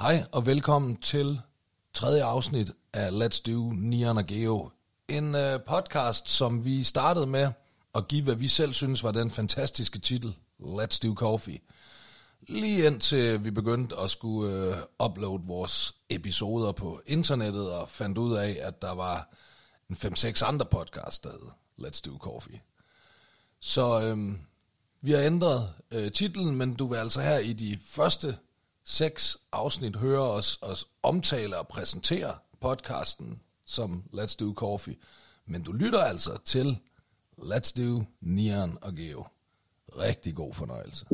Hej og velkommen til tredje afsnit af Let's Do Neon og Geo. En uh, podcast, som vi startede med at give, hvad vi selv synes var den fantastiske titel, Let's Do Coffee. Lige indtil vi begyndte at skulle uh, uploade vores episoder på internettet og fandt ud af, at der var en 5-6 andre podcasts, der hed Let's Do Coffee. Så øhm, vi har ændret øh, titlen, men du vil altså her i de første seks afsnit høre os, os omtale og præsentere podcasten som Let's Do Coffee. Men du lytter altså til Let's Do Neon og Geo. Rigtig god fornøjelse.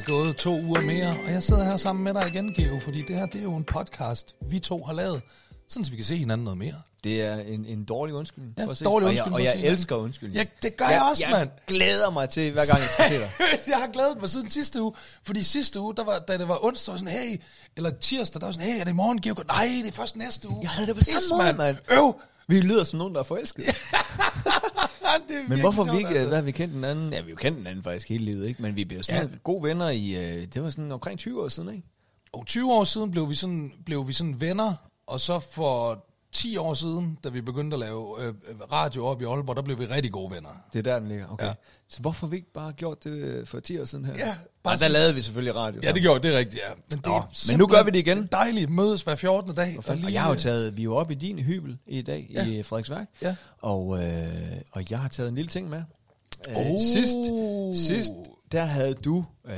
Er gået to uger mere, og jeg sidder her sammen med dig igen, Geo, fordi det her det er jo en podcast, vi to har lavet, sådan så vi kan se hinanden noget mere. Det er en, en dårlig undskyldning. Ja, for at se. dårlig og undskyldning Jeg, og for at jeg elsker undskyldning. Ja, det gør jeg også, jeg mand. glæder mig til, hver gang jeg skal til dig. jeg har glædet mig siden sidste uge, fordi sidste uge, der var, da det var onsdag, var sådan, hey, eller tirsdag, der var sådan, hey, er det i morgen, Geo? Nej, det er først næste uge. Jeg havde det på samme måde, mand. Øv! Vi lyder som nogen, der er forelsket. det Men hvorfor sjovt, vi ikke, altså. hvad har vi kendt hinanden? Ja, vi har jo kendt hinanden faktisk hele livet, ikke? Men vi blev sådan Ja. ja. gode venner i, øh, det var sådan omkring 20 år siden, ikke? Og 20 år siden blev vi sådan, blev vi sådan venner, og så for 10 år siden, da vi begyndte at lave øh, radio op i Aalborg, der blev vi rigtig gode venner. Det er der, den ligger, okay. Ja. Så hvorfor har vi ikke bare gjort det øh, for 10 år siden her? Ja, bare bare der lavede vi selvfølgelig radio. Ja, det gjorde det rigtigt, ja. Men, det Nå, men nu gør vi det igen. Dejligt, mødes hver 14. dag. Og, og jeg har jo taget, vi er jo oppe i din hybel i dag, ja. i Frederiksværk. Ja. Og, øh, og jeg har taget en lille ting med. Øh, Oh. Sidst, sidst, der havde du øh,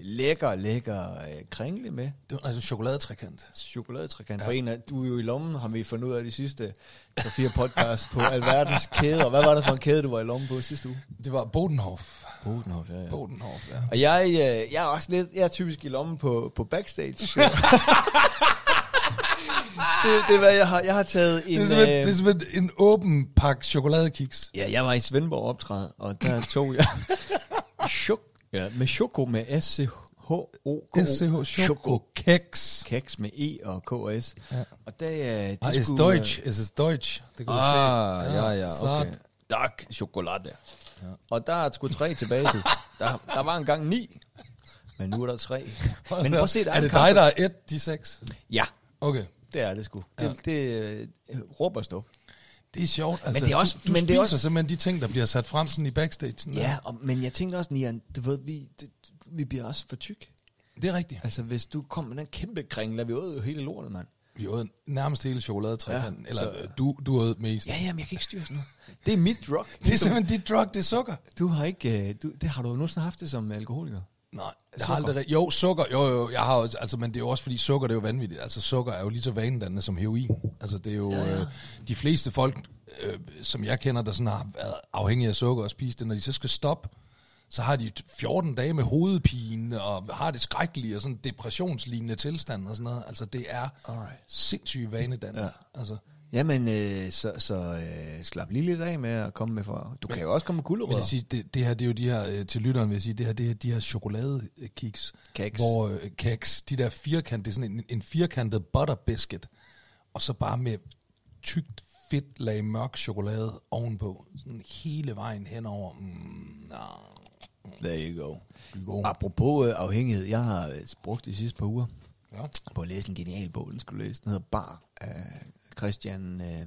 lækker, lækker øh, kringle med. Det var altså en chokoladetrekant. Chokoladetrekant. Ja. For en af, du er jo i lommen, har vi fundet ud af de sidste 3-4 podcasts på alverdens kæder. Hvad var det for en kæde, du var i lommen på sidste uge? Det var Bodenhof. Bodenhof, ja, ja. Bodenhof, ja. Og jeg, øh, jeg er også lidt, jeg er typisk i lommen på, på backstage. det, det er hvad jeg har, jeg har taget en... Det er simpelthen, øh, det er simpelthen en åben pakke chokoladekiks. Ja, jeg var i Svendborg optræde, og der tog jeg chok, ja, med choko med S-C-H-O-K. SCH Choco Keks. Keks med E og K og S. Ja. Og der, øh, de Ah, ist skulle, Deutsch. Es ist Deutsch. Det kan du Ah, se. ja, ja, okay. sat. Dark chokolade. Ja. Og der er sgu tre tilbage, du. Der, der var engang ni, men nu er der tre. Men prøv at se, der er, er en det kaffe. dig, der er et, de seks? Ja, Okay. det er det sgu. Det, det øh, råber stå. Det er sjovt. Altså, det er også- du, du men det spiser er også- simpelthen de ting, der bliver sat frem sådan i backstage. Sådan Ja, og, men jeg tænkte også, Nian, du ved, vi, det, vi bliver også for tyk. Det er rigtigt. Altså, hvis du kom med den kæmpe kringle, vi åd jo hele lortet, mand. Vi åd nærmest hele chokoladetrekanten. Ja, eller så- du, du åd mest. Ja, jamen, jeg kan ikke styre sådan noget. Det er mit drug. Det er simpelthen dit drug, det er sukker. Du har ikke, øh, du, det har du jo nogensinde haft det som alkoholiker. Nej, jeg Sukker. har aldrig... rig- Jo, sukker, jo, jo, jeg har jo, altså, men det er jo også fordi sukker, det er jo vanvittigt. Altså, sukker er jo lige så vanedannende som heroin. Altså, det er jo... Ja. Øh, de fleste folk, øh, som jeg kender, der sådan har været afhængige af sukker og spist det, når de så skal stoppe, så har de 14 dage med hovedpine, og har det skrækkelige, og sådan depressionslignende tilstand og sådan noget. Altså, det er Alright. sindssygt vanedannende. Ja. Altså, Jamen, øh, så, så øh, slap lige lidt af med at komme med for... Du kan jo også komme med men gulerødder. jeg siger, det, det her, det er jo de her, øh, til lytteren vil jeg sige, det her, det er de her chokoladekiks. Keks. Hvor øh, keks, de der firkant, det er sådan en, en firkantet butter biscuit, og så bare med tykt fedt lag mørk chokolade ovenpå, sådan hele vejen henover. Mm, nah, There you go. god. Apropos øh, afhængighed, jeg har øh, brugt de sidste par uger Ja. på at læse en genial bog, den skulle læse. Den hedder Bar af Christian øh,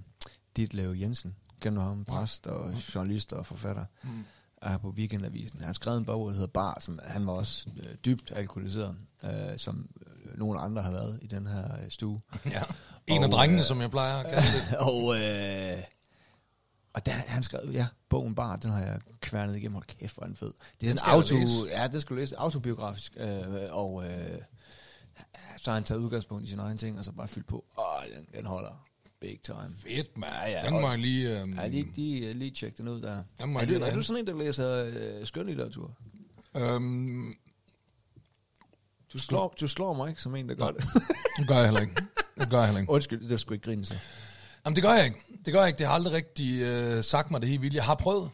Ditlev Jensen. Kender ham? Præst og journalist og forfatter. Mm. Er på Weekendavisen. Han har skrevet en bog, der hedder Bar, som han var også øh, dybt alkoholiseret, øh, som øh, nogle andre har været i den her øh, stue. ja. En af Og, drengene, øh, som jeg plejer at kalde det. og øh, og der, han skrev, ja, bogen Bar, den har jeg kværnet igennem. Hold kæft, hvor er den fed. Det er sådan auto, ja, det skal du læse, autobiografisk. Øh, og øh, så har han taget udgangspunkt i sin egen ting, og så bare fyldt på. Åh, den, den holder big time. Fedt, mand. Ja, ja, Den må jeg lige... Øhm, Ja, lige, lige, lige tjek den ud der. Den må Er du, lige er du sådan en, der læser øh, skønlitteratur? øhm, Du slår, du slår mig ikke som en, der gør det. det gør jeg heller ikke. Det gør jeg heller ikke. Undskyld, det skulle ikke grine sig. Jamen, det gør jeg ikke. Det gør jeg ikke. Det har aldrig rigtig øh, sagt mig det helt vildt. Jeg har prøvet.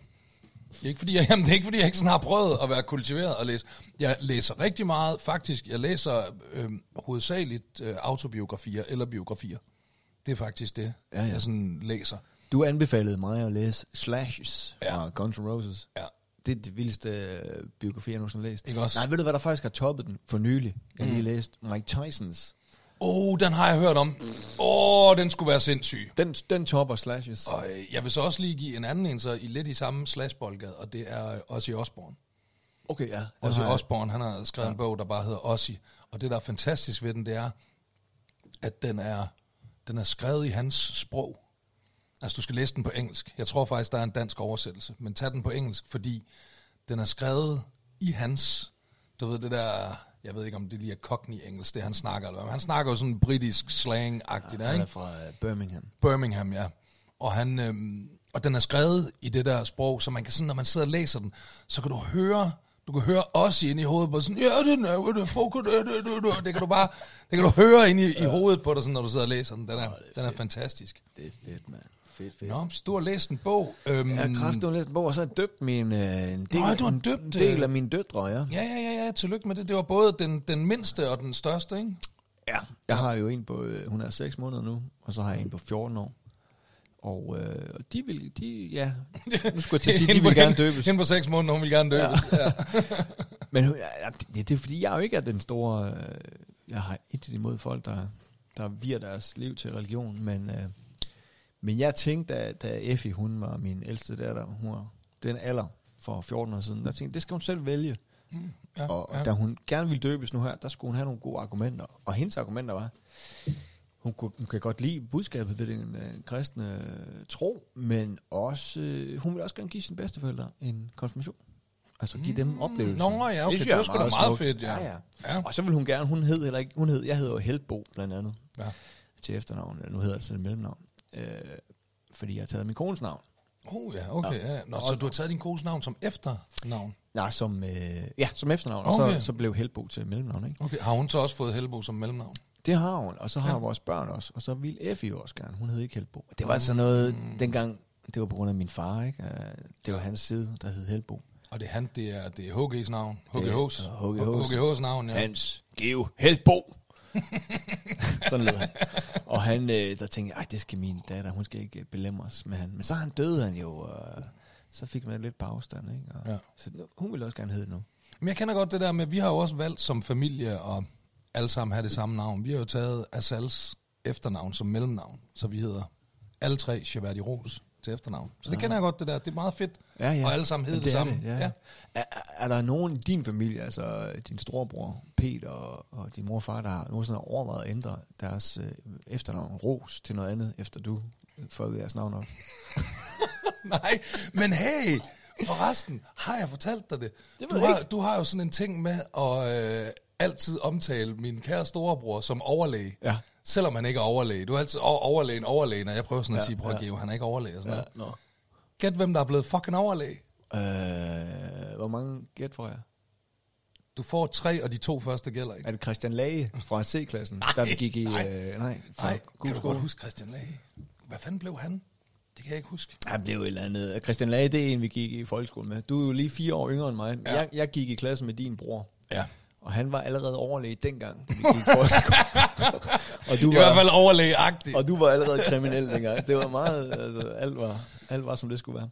Det er, ikke, fordi jeg, jamen, det er ikke, fordi jeg ikke sådan har prøvet at være kultiveret og læse. Jeg læser rigtig meget. Faktisk, jeg læser øh, hovedsageligt øh, autobiografier eller biografier. Det er faktisk det, Ja, ja. jeg sådan læser. Du anbefalede mig at læse Slashes Ja. fra Guns N' Roses. Ja. Det er det vildeste øh, biografi, jeg nogensinde har læst. Ikke også? Nej, ved du hvad, der faktisk har toppet den for nylig? Jeg har lige læst Mike Tysons. Åh, oh, den har jeg hørt om. Åh, oh, den skulle være sindssyg. Den, den topper Slashes. Og øh, jeg vil så også lige give en anden en, så i lidt i samme slashboldgade, og det er Ozzy Osbourne. Okay, ja. Ozzy Osbourne, han har skrevet ja. en bog, der bare hedder Ozzy. Og det, der er fantastisk ved den, det er, at den er, den er skrevet i hans sprog. Altså, du skal læse den på engelsk. Jeg tror faktisk, der er en dansk oversættelse. Men tag den på engelsk, fordi den er skrevet i hans... Du ved, det der... Jeg ved ikke, om det lige er cockney-engelsk, det han snakker. Eller hvad. Men han snakker jo sådan britisk slang-agtigt, ja, Han er ikke? fra øh, Birmingham. Birmingham, ja. Og, han, øhm, og den er skrevet i det der sprog, så man kan sådan, når man sidder og læser den, så kan du høre, du kan høre os ind i hovedet på sådan, ja, det er det, fokus, det, det, det, det. det kan du bare, det kan du høre ind i, i hovedet på dig, sådan, når du sidder og læser den. Den er, den er fantastisk. Det er fedt, mand. Fedt, fedt. Nå, så du har læst en bog. Øhm, Jeg har kraftigt læst en bog, og så har jeg døbt min, øh, en del, Nå, du har en døbt, del øh, af mine døtre, ja. Ja, ja, ja, ja, tillykke med det. Det var både den, den mindste og den største, ikke? Ja. Jeg har jo en på, øh, hun er 6 måneder nu, og så har jeg en på 14 år. Og øh, de vil, de, ja, nu skulle jeg til at sige, de vil gerne døbes. Hende på seks måneder, hun vil gerne døbes. Ja. ja. Men hun- ja, det, det er fordi, jeg jo ikke er den store, øh, jeg har intet imod folk, der, der virer deres liv til religion, men, øh, men jeg tænkte, da, da Effie, hun var min ældste datter, hun var den alder for 14 år siden, der tænkte det skal hun selv vælge. ja, Og, og ja. da hun gerne ville døbes nu her, der skulle hun have nogle gode argumenter. Og hendes argumenter var, hun, kunne, hun kan godt lide budskabet ved den øh, kristne øh, tro, men også, øh, hun vil også gerne give sine bedsteforældre en konfirmation. Altså give dem oplevelsen. Nå, ja, okay, det jeg var er sgu da meget smukt. fedt, ja. ja, ja. Ja. Og så vil hun gerne, hun hed heller ikke, hun hed, jeg hedder jo Heldbo blandt andet, Ja. til efternavn, nu hedder det sådan et mellemnavn, øh, fordi jeg har taget min kones navn. Oh, ja, okay. Ja. Nå, Og- så du har taget din kones navn som efternavn? Nej, som, øh, ja, som efternavn, og Okay. så, så blev Heldbo til mellemnavn, ikke? Okay. Har hun så også fået Helbo som mellemnavn? Det har hun, og så har Ja. vores børn også, og så ville Effie jo også gerne. Hun hed ikke Helbo. Det var sådan noget, Mm. dengang, det var på grund af min far, ikke? Øh, Det var hans side, der hed Helbo. Og det er han, det er, det er HG's navn. HGH's. HGH's. HGH's navn, ja. Hans Geo Helbo. sådan lød han. Og han, øh, der tænkte jeg, "Ej, det skal min datter, hun skal ikke øh, belemres med han. Men så han døde han jo, og så fik man lidt på afstand, ikke? Og, Ja. Så hun ville også gerne hedde nu. Men jeg kender godt det der med, vi har jo også valgt som familie at alle sammen have det samme navn. Vi har jo taget Asals efternavn som mellemnavn, så vi hedder alle tre Cheverdi Ros til efternavn. Så det kender jeg godt det der. Det er meget fedt. Ja, ja. Og alle sammen hedder det, er samme. Det, ja. ja. Er, er der nogen i din familie, altså din storebror Peter og, og din mor og far, der har nogensinde overvejet at ændre deres øh, efternavn Ros til noget andet, efter du fuckede jeres navn op? Nej, men hey, forresten, har jeg fortalt dig det? Det du, har, ikke. du har jo sådan en ting med at øh, altid omtale min kære storebror som overlæge. Ja. Selvom han ikke er overlæge. Du er altid over, overlægen, overlægen, og jeg prøver sådan at Ja, sige, prøv at ja. Geo, han er ikke overlæge og sådan noget. Nå. Gæt, hvem der er blevet fucking overlæge. Øh, hvor mange gæt får jeg? Du får tre, og de to første gælder ikke. Er det Christian Lage fra C-klassen, der gik i... nej. Øh, nej, fra Nej, god kan du godt huske Christian Lage? Hvad fanden blev han? Det kan jeg ikke huske. Han blev et eller andet. Christian Lage, det er en, vi gik i folkeskole med. Du er jo lige fire år yngre end mig. Ja. Ja. Jeg, jeg gik i klasse med din bror. Ja. Og han var allerede overlæge dengang, da vi gik i og du I hvert var, fald overlægeagtig. Og du var allerede kriminel dengang. Det var meget, altså, alt var, alt var som det skulle være.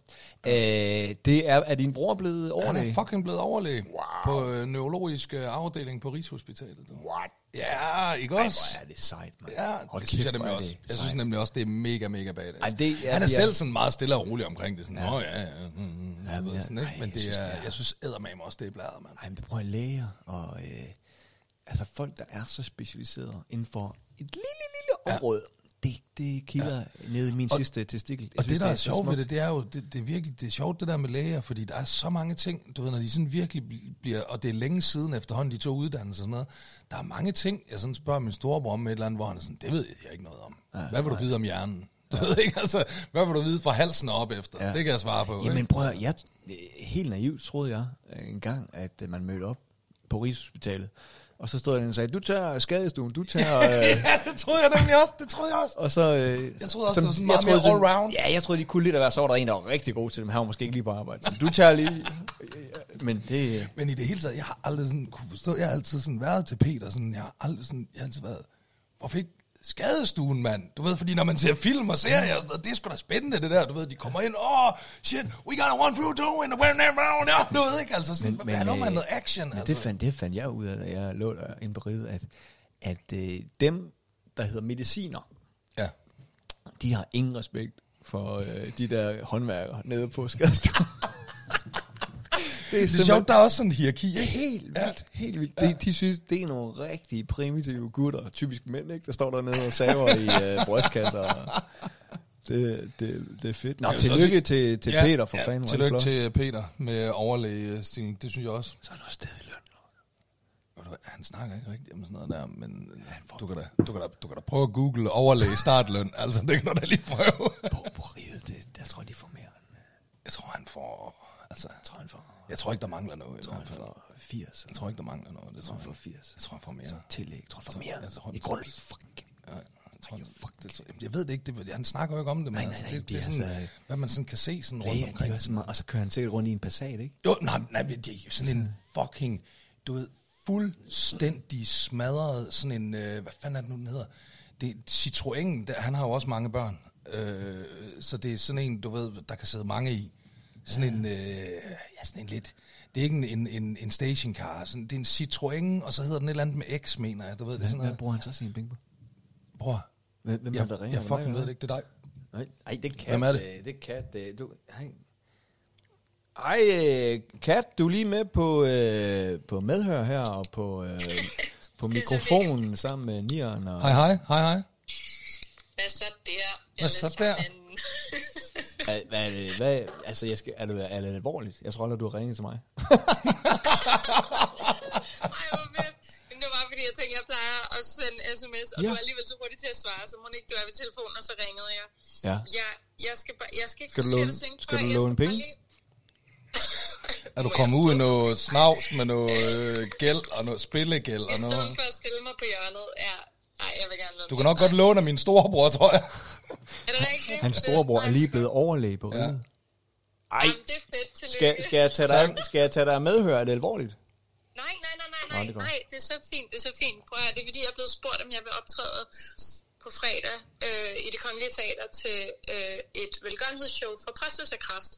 Øh, det er, er din bror blevet Han overlæge? er fucking blevet overlæge Wow. på øh, neurologisk øh, afdeling på Rigshospitalet. Du. What? Ja, ikke Ej, også? hvor er det sejt, mand. Ja, Hold det synes jeg kæft, hvor nemlig er også. Jeg synes nemlig også, det er mega, mega badass. Ej, det er- Han er er- selv sådan meget stille og rolig omkring det. Sådan, Nå ja, ja, mm, mm, Ja, jeg ved ja. sådan, ikke? Ej, Men jeg det synes, er, det er- jeg synes eddermame også, det er bladet, mand. Ej, men prøv at læger, og øh, altså folk, der er så specialiserede inden for et lille, lille Ja. Det, det kilder ja. ned i min Og- sidste testikel. Jeg Og det, der er så sjovt ved det, det er jo, det, det er virkelig, det er sjovt det der med læger, fordi der er så mange ting, du ved, når de sådan virkelig bl- bliver, og det er længe siden efterhånden, de to uddannelser og sådan noget, der er mange ting, jeg sådan spørger min storebror om et eller andet, hvor han er sådan, det ved jeg ikke noget om. Ja, Hvad vil du vide om hjernen? Du ved ikke, altså, hvad vil du vide fra halsen op efter? Ja. Det kan jeg svare på. Jamen ikke? prøv at, jeg, helt naivt troede jeg øh, en gang, at man mødte op på Rigshospitalet, Og så stod han og sagde, du tager skadestuen, du tager... Øh, ja, det troede jeg nemlig også. Det troede jeg også. og så... Øh, Jeg troede også, det var sådan jeg meget mere troede sådan- all-round. Ja, jeg troede, de kunne lidt at være, så var der en, der var rigtig god til dem. Han var måske ikke lige på arbejde. Så du tager lige... Men det... øh, Men i det hele taget, jeg har aldrig sådan kunne forstå, jeg har altid sådan været til Peter, sådan, jeg har aldrig sådan, jeg har altid været, hvorfor ikke skadestuen, mand? Du ved, fordi når man ser film og serier og sådan noget, det er sgu da spændende, det der, du ved, de kommer ind, åh, oh, shit, we got a one through two in the win round, du ved ikke, altså sådan, men, hvad men, er med øh, noget action, Men altså? det, fandt, det fandt jeg ud af, da jeg lå der inde på riget, at, at øh, dem, der hedder mediciner, Ja. de har ingen respekt for øh, de der håndværkere nede på skadestuen. Det er er sjovt, der er også sådan en hierarki, ikke? Helt vildt, helt vildt. De, de synes, det er nogle rigtig primitive gutter, typisk mænd, ikke? Der står dernede og saver i øh, brystkasser. Det, det, det er fedt. Nå, Jeg tillykke sige- til, til ja, Peter for ja, fanden. Tillykke til Peter med overlægestilling, det synes jeg også. Så er der også stedet løn. Du hvad, Han snakker ikke rigtigt om sådan noget der, men du kan, da, du, kan da, du kan da prøve at google overlæge startløn. Altså, det kan du da lige prøve. På, på riget, det, der tror jeg, de får mere end... øh, Jeg tror, han får... Altså, Jeg tror, han får, jeg tror ikke, der mangler noget. jeg tror, han får 80. Jeg tror ikke, der mangler noget. Det Jeg tror tror, han jeg, får 80. jeg tror, han får mere. Så tillæg. Jeg tror, han får mere. jeg tror, I grund, fucking Ja, jeg, tror, fuck, det, så- jeg ved det ikke. Det, han snakker jo ikke om det, men Nej, nej, altså, nej, det, det det, er sådan, altså- hvad man sådan kan se sådan rundt omkring. også meget, og så kører han sikkert rundt i en Passat, ikke? Jo, nej, nej, det er jo sådan en fucking, du ved, fuldstændig smadret, sådan en, øh, hvad fanden er det nu, den hedder? Det er Citroën, der, han har jo også mange børn, øh, så det er sådan en, du ved, der kan sidde mange i. Sådan en, øh, ja, sådan en lidt, det er ikke en, en, en, en stationcar, sådan, det er en Citroën, og så hedder den et eller andet med X, mener jeg, du ved, det sådan Hvad noget. bruger han så sine penge på? Bror, Hvem er det, der ringer? jeg fucking ved det ikke, det er dig. Nej, ej, det er. Hvem er det? øh, Det er Kat. øh, Du, hej. Ej, øh, Kat, du er lige med på, øh, på medhør her, og på, øh, på mikrofonen sammen med Nieren. Og, Hej, hej, hej, hej. Hvad så der? Hvad så der? Hvad, hvad, er det, hvad, altså, jeg skal, er, det, er det alvorligt? Jeg tror aldrig, du har ringet til mig. Ej, hvor fedt. Men det var fordi, jeg tænkte, jeg plejer at sende sms, og Ja. du er alligevel så hurtig til at svare, så må ikke du er ved telefonen, og så ringede jeg. Ja. Jeg, jeg skal, bare, jeg skal ikke Skal du låne- at synge, skal du låne bare penge? lige- Er du kommet ud i noget snavs med noget øh, gæld og noget spillegæld og I noget? stedet for at stille mig på hjørnet, ja. Nej, jeg vil gerne låne Du kan nok godt låne af min storebror, tror jeg. Er det rigtigt? Hans storebror er lige blevet overlæge på riget. Ej, Jamen, det er fedt. Tillykke. skal, skal, jeg tage dig, skal jeg tage dig medhør? Er det alvorligt? Nej, nej, nej, nej, Nå, nej, det er nej, det er så fint, det er så fint. Prøv at høre, det er fordi, jeg er blevet spurgt, om jeg vil optræde på fredag øh, i det kongelige teater til øh, et velgørenhedsshow for Præstes af Kraft.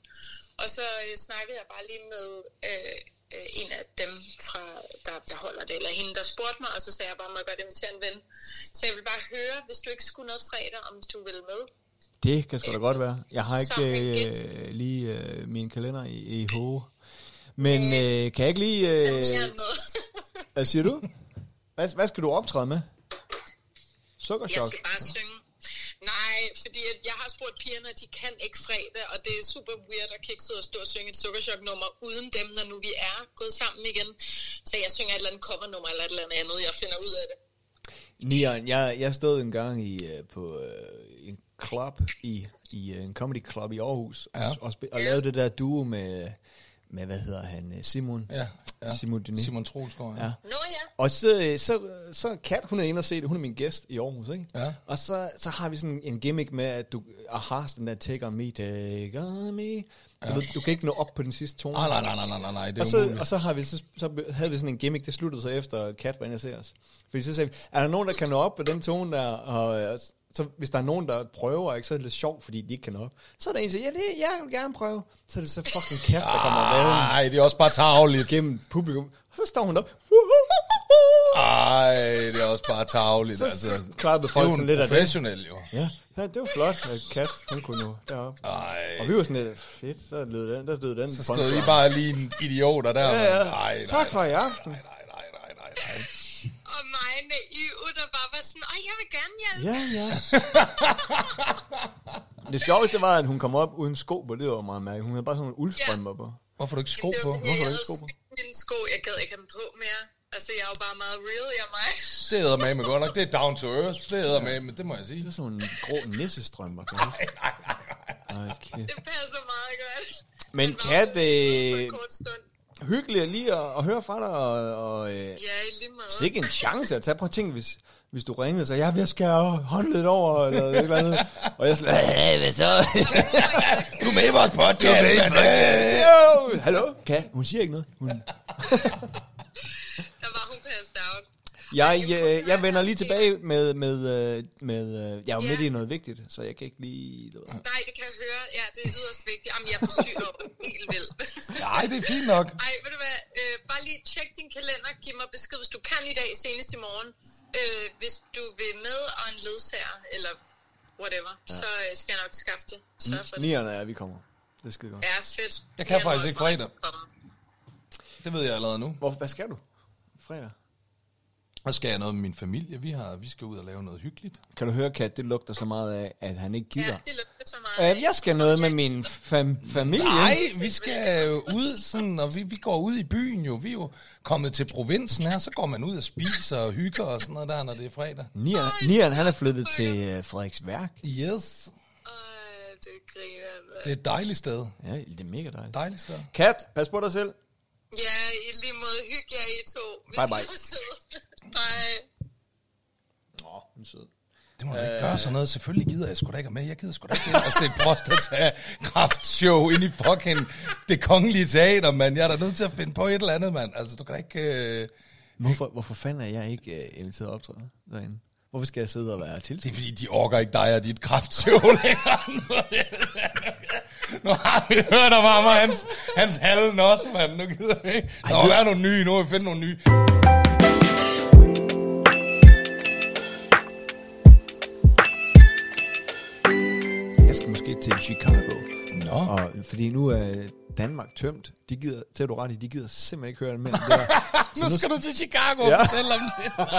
Og så øh, snakkede jeg bare lige med øh, øh, en af dem, fra, der, der holder det, eller hende, der spurgte mig, og så sagde jeg bare, må jeg godt invitere en ven. Så jeg vil bare høre, hvis du ikke skulle noget fredag, om du vil med. Det kan sgu da godt være. Jeg har ikke øh, lige øh, min kalender i, i hovedet. Men øh, kan jeg ikke lige... Øh, Øh, hvad siger du? Hvad, hvad skal du optræde med? Jeg Sukkerchok? skal bare synge. Nej, fordi jeg har spurgt pigerne, at de kan ikke fredag, og det er super weird at kikset og stå og synge et sukkerchok-nummer uden dem, når nu vi er gået sammen igen. Så jeg synger et eller andet cover-nummer eller et eller andet andet, jeg finder ud af det. Nieren, jeg, jeg stod en gang i, øh, på øh, en club, i, i øh, en comedy club i Aarhus, Ja. og, og, og lavede det der duo med, med hvad hedder han, øh, Simon? Ja, ja. Simon Denis. Simon Troelsgaard, ja. Ja. Nå ja, Og så, øh, så, så Kat, hun er inde og se det. Hun er min gæst i Aarhus, ikke? Ja. Og så, så har vi sådan en gimmick med, at du har den der take on me, take on me. Du, Ja. ved, du kan ikke nå op på den sidste tone. Ah, nej, nej, nej, nej, nej, nej, det og er så, umuligt. og så, har vi, så, så havde vi sådan en gimmick, det sluttede så efter Kat var inde og se os. Fordi så sagde vi, er der nogen, der kan nå op på den tone der? Og, øh, så hvis der er nogen, der prøver, ikke, så er det lidt sjovt, fordi de ikke kan op. Så er der en, der siger, ja, det, jeg vil gerne prøve. Så er det så fucking Kat, der kommer med Nej, det er også bare tageligt. gennem publikum. Og så står hun op. Ej, det er også bare tageligt, Så altså. klappede folk sådan lidt af det. professionel, jo. Ja, ja, det var flot, at Kat, hun kunne nå deroppe. Ej, Og vi var sådan lidt, fedt, så lød den, der lød den. så stod I bare lige en idioter der. Ja, ja. Nej, nej, Tak for i aften. Nej, nej, nej, nej, nej. Og mig naiv, der bare var sådan, ej, jeg vil gerne hjælpe. Ja, ja. det sjoveste var, at hun kom op uden sko på, det var meget mærkeligt. Hun havde bare sådan nogle uldstrømper på. Hvorfor du ikke sko på? Hvorfor du jeg ikke sko på? Mine sko, jeg gad ikke have dem på mere. Altså, jeg er jo bare meget real, jeg er mig. Det æder med med godt nok. Det er down to earth. Det æder med, men det må jeg sige. Det er sådan nogle grå nissestrømper. Nej, nej, nej. Ej, kæft. Det passer meget godt. Men Det var Kat, øh, en kort stund. Hyggeligt lige at, at høre fra dig, og, og øh, Ja, i lige måde. sikke en chance at tage på ting, hvis, hvis du ringede sagde, jeg at skære håndledet over, eller et eller andet. Og jeg sådan, "Hey, hvad så? Du er med i vores podcast, Du er med i. Yo, Hallo? Kan? Hun siger ikke noget. Hun... Der var hun passed out. Jeg, øh, jeg vender lige tilbage med, med, øh, med øh, jeg er jo Ja. midt i noget vigtigt, så jeg kan ikke lige... Du ved. Nej, det kan jeg høre. Ja, det er yderst vigtigt. Jamen, jeg forstyrrer helt vildt. Nej, det er fint nok. Ej, ved du hvad? Øh, bare lige tjek din kalender. Giv mig besked, hvis du kan i dag, senest i morgen. Øh, hvis du vil med og en ledsager, eller whatever, ja. så øh, skal jeg nok skaffe det. Sørg for det. Nierne er, vi kommer. Det er skide godt. Ja, fedt. Jeg kan må faktisk ikke fredag. Det ved jeg allerede nu. Hvor, hvad skal du? Fredag? Og skal jeg noget med min familie. Vi, har, vi skal ud og lave noget hyggeligt. Kan du høre, Kat, det lugter så meget af, at han ikke Ja, gider. det lugter så meget. Øh, jeg skal noget med min fam- familie. Nej, vi skal jo ud sådan, og vi, vi går ud i byen jo. Vi er jo kommet til provinsen her, så går man ud og spiser og hygger og sådan noget der, når det er fredag. Nian, Nian han er flyttet til. Yes, Øh, det griner. det er et dejligt sted. Ja, det er mega dejligt. Dejligt sted. Kat, pas på dig selv. Ja, i lige måde hygge jer I to. Hvis Bye, bye. Bye. Nå, hun sød. Det må du ikke gøre sådan noget. Selvfølgelig gider jeg sgu da ikke med. Jeg gider sgu da ikke ind og se prostata-kraftshow ind i fucking det kongelige teater, mand. Jeg er da nødt til at finde på et eller andet, mand. Altså, du kan da ikke... Øh... Hvorfor, hvorfor fanden er jeg ikke uh, inviteret op optræde derinde? Hvorfor skal jeg sidde og være Det tilskuer? er fordi, de orker ikke dig og dit længere. nu har vi hørt om ham og hans, hans hallen også, mand. Nu gider vi ikke. Der må være nogle nye. Nu må vi finde nogle nye. Jeg skal måske til Chicago. Nå. Og, fordi nu er Danmark tømt. De gider, til du ret i, de gider simpelthen ikke høre mere det der. Nu skal du til Chicago Ja. og fortælle om det.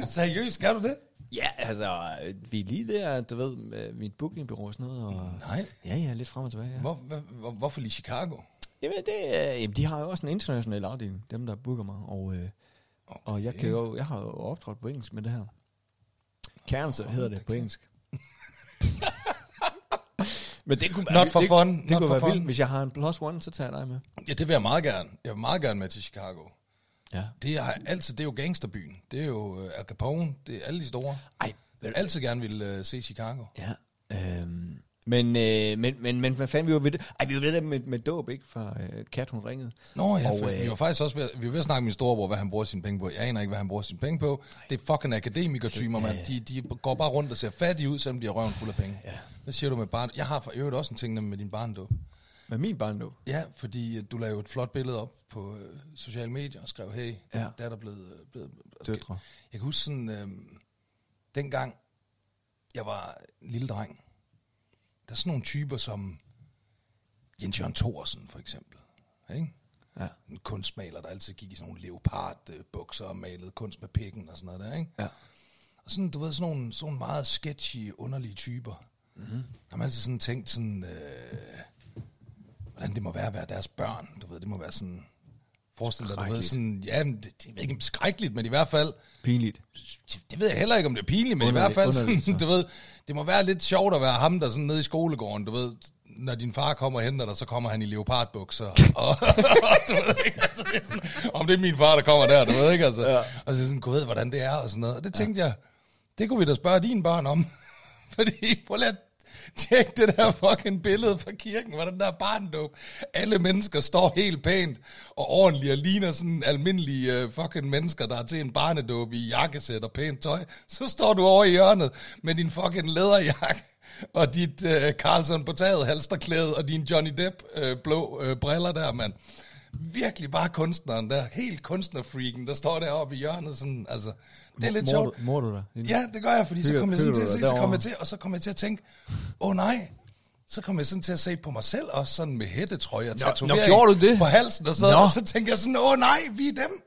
Nej. Seriøst, skal du det? Ja, altså, vi er lige der, du ved, med mit bookingbureau og sådan noget. Og, Nej. ja, ja, lidt frem og tilbage, ja. Hvor, hvor, hvor, hvorfor lige Chicago? Jamen, det, er- jamen, de har jo også en international afdeling, dem der booker mig. Og, øh, og jeg, kan jo, jeg har jo optrådt på engelsk med det her. Cancer hedder det på engelsk. Men det kunne Not for det, fun, Det, not kunne være fun. vildt. Hvis jeg har en plus one, så tager jeg dig med. Ja, det vil jeg meget gerne. Jeg vil meget gerne med til Chicago. Ja. Det er, altid, det er jo gangsterbyen. Det er jo uh, Al Capone. Det er alle de store. Ej, Jeg vil altid gerne ville uh, se Chicago. Ja. Øhm, men, øh, men, men, men hvad fanden, vi var ved det? Ej, vi var ved det med, med dåb, ikke? Fra øh, Kat, hun ringede. Nå ja, Og, for, øh, vi var faktisk også ved, vi var ved at snakke med min storebror, hvad han bruger sine penge på. Jeg aner ikke, hvad han bruger sine penge på. Det er fucking akademikertymer, mand. De, de går bare rundt og ser fattige ud, selvom de har røven fuld af penge. Ja. Hvad siger du med barn? Jeg har for øvrigt også en ting med din barndåb. Med min barn nu. Ja, fordi øh, du lavede et flot billede op på øh, sociale medier og skrev, hey, Ja. ja. der er der blevet... øh, blevet Døtre. Jeg kan huske sådan, øh, dengang jeg var en lille dreng, der er sådan nogle typer som Jens Jørgen Thorsen for eksempel. Ikke? Ja. En kunstmaler, der altid gik i sådan nogle leopardbukser og malede kunst med pikken og sådan noget der, ikke? Ja. Og sådan, du ved, sådan nogle, sådan nogle meget sketchy, underlige typer. Mm-hmm. Har man altid sådan tænkt sådan, øh, hvordan det må være at være deres børn. Du ved, det må være sådan, forestil dig, du ved, sådan, ja, men det, det er ikke skrækkeligt, men i hvert fald, Pinligt. det ved jeg heller ikke, om det er pinligt, men Underligt- i hvert fald, underligt, sådan, så. du ved, det må være lidt sjovt at være ham, der sådan nede i skolegården, du ved, når din far kommer og henter dig, så kommer han i leopardbukser. Og, og du ved ikke, altså, det er sådan, om det er min far, der kommer der, du ved ikke, altså. Ja. Og så sådan, kunne ved, hvordan det er, og sådan noget. Og det tænkte ja. jeg, det kunne vi da spørge dine børn om. Fordi, prøv at tjek det der fucking billede fra kirken, hvordan der er barndåb. Alle mennesker står helt pænt og ordentligt og ligner sådan almindelige uh, fucking mennesker, der er til en barnedåb i jakkesæt og pænt tøj. Så står du over i hjørnet med din fucking læderjakke og dit uh, Carlson på taget halsterklæde og din Johnny Depp uh, blå uh, briller der, mand. Virkelig bare kunstneren der, helt kunstnerfreaken, der står deroppe i hjørnet, sådan, altså, det er lidt sjovt. Mor du dig? Ja, det gør jeg, fordi så Hygger- kom jeg sådan til at se, så kom derovre? jeg til, og så kom jeg til at tænke, åh oh, nej, så kom jeg sådan til at se på mig selv også sådan med hættetrøje og Nå, tatovering nå, gjorde du det? på halsen, og så, Nå. og så tænkte jeg sådan, åh oh, nej, vi er dem.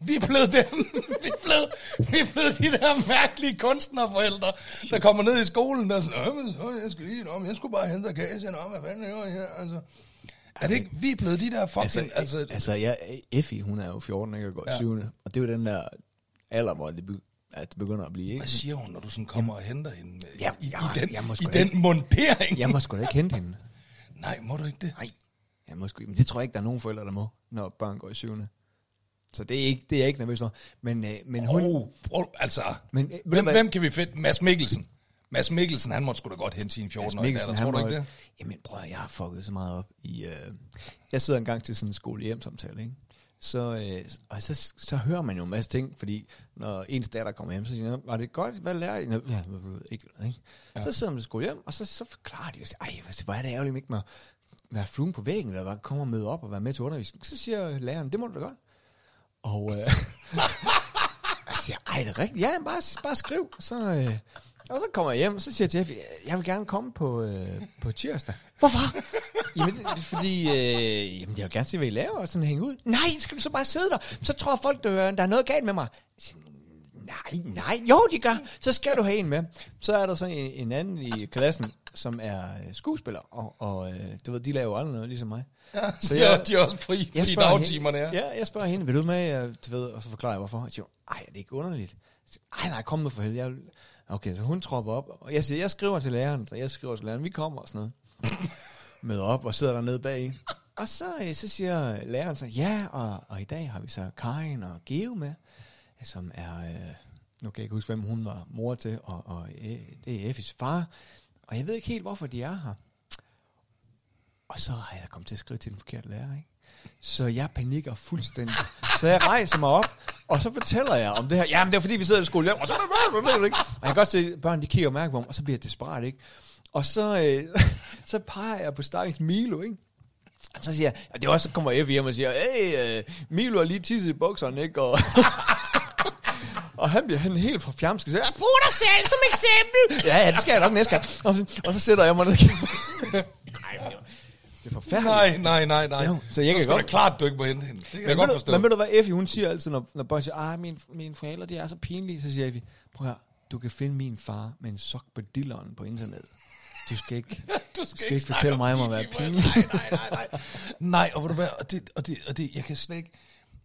Vi er blevet dem. vi, er blevet, vi er blevet de der mærkelige kunstnerforældre, der kommer ned i skolen og sådan, men så, jeg skal lige, om, jeg skulle bare hente kassen, om, hvad fanden er her, altså. Er det ikke, vi er blevet de der fucking, Altså, altså, altså, altså jeg, Effie, hun er jo 14, ikke? Og går Ja. 7. Og det er jo den der alder, hvor det, be, at det begynder at blive, ikke? hvad siger hun, når du sådan kommer og henter hende øh, Ja, i, i, ja, den, jeg må i sgu den mundering? Jeg må sgu da ikke hente hende. Nej, må du ikke det? Nej. Ja, måske. Men det tror jeg ikke, der er nogen forældre, der må, når børn går i syvende. Så det er, ikke, det er jeg ikke nervøs for. Men, øh, men hun... Oh, prøv, altså, Men, øh, hvem, hvem kan vi finde? Mads Mikkelsen. Mads Mikkelsen, han måtte sgu da godt hente sin 14-årige datter, tror du ikke må- det? Jamen prøv at, jeg har fucket så meget op i... Øh, jeg sidder en gang til sådan en skole hjem samtale, ikke? Så, øh, og så, så hører man jo en masse ting, fordi når ens datter kommer hjem, så siger de, var det godt, hvad lærte I? Ja, ikke, ikke? Ja. Så sidder man skole hjem, og så, så forklarer de, og siger, ej, hvor er det ærgerligt, ikke med at være fluen på væggen, eller bare komme og møde op og være med til undervisning. Så siger læreren, det må du da godt. Og øh, jeg siger, ej, det er rigtigt. Ja, bare, bare skriv. Så, øh, og så kommer jeg hjem, og så siger jeg til Jeff, jeg vil gerne komme på, øh, på tirsdag. Hvorfor? jamen, det, det, er fordi, øh, jamen, jeg vil gerne se, hvad I laver, og sådan hænge ud. Nej, skal du så bare sidde der? Så tror folk, der, der er noget galt med mig. Siger, Nej, nej, jo, de gør. Så skal du have en med. Så er der så en, en anden i klassen, som er øh, skuespiller, og, og øh, du ved, de laver jo aldrig noget, ligesom mig. Ja, Så jeg- jeg, de er også fri, Jeg fri dagtimerne er. ja, jeg spørger hende, vil du med, du ved, og så forklarer jeg, hvorfor. Jeg siger, ej, er det ikke underligt? Ej, nej, kom nu for helvede. Jeg. Okay, så hun tropper op, og jeg siger, jeg skriver til læreren, så jeg skriver til læreren, vi kommer og sådan noget. Møder op og sidder dernede bag. Og så, øh, så siger læreren så, ja, og, og i dag har vi så Karin og Geo med, som er, øh, nu kan jeg ikke huske, hvem hun var mor til, og, og øh, det er Effis far. Og jeg ved ikke helt, hvorfor de er her. Og så har jeg kommet til at skrive til den forkerte lærer, ikke? Så jeg panikker fuldstændig. Så jeg rejser mig op, og så fortæller jeg om det her. Jamen, det er fordi, vi sidder i skole og så ikke? Og jeg kan godt se, at børn, de kigger og mærker på mig, og så bliver jeg desperat, ikke? Og så, øh, så peger jeg på stakkels Milo, ikke? Og så siger jeg, og det er også, så kommer Effie hjem og siger, hey, øh, Milo har lige tisset i bukserne, ikke? Og, og han bliver han helt for fjamsk og siger, brug dig selv som eksempel. Ja, ja, det skal jeg nok næste gang. Og, så- og så sætter jeg mig ned. Nej, det er forfærdeligt. Nej, nej, nej, nej. Jo, så jeg kan så er godt- det klart, du ikke må hente hende. Det kan jeg Men, godt ved, forstå. du, men ved du hvad Effie, hun siger altid, når, når børn siger, ah, min, mine forældre, de er så pinlige, så siger Effie, prøv høre, du kan finde min far med en sok på dilleren på internet. Du skal ikke, du skal ikke snakke fortælle mig om at være pinlig. Nej, nej, nej, nej. nej, og ved du hvad, og det, og det, og det, jeg kan slet ikke,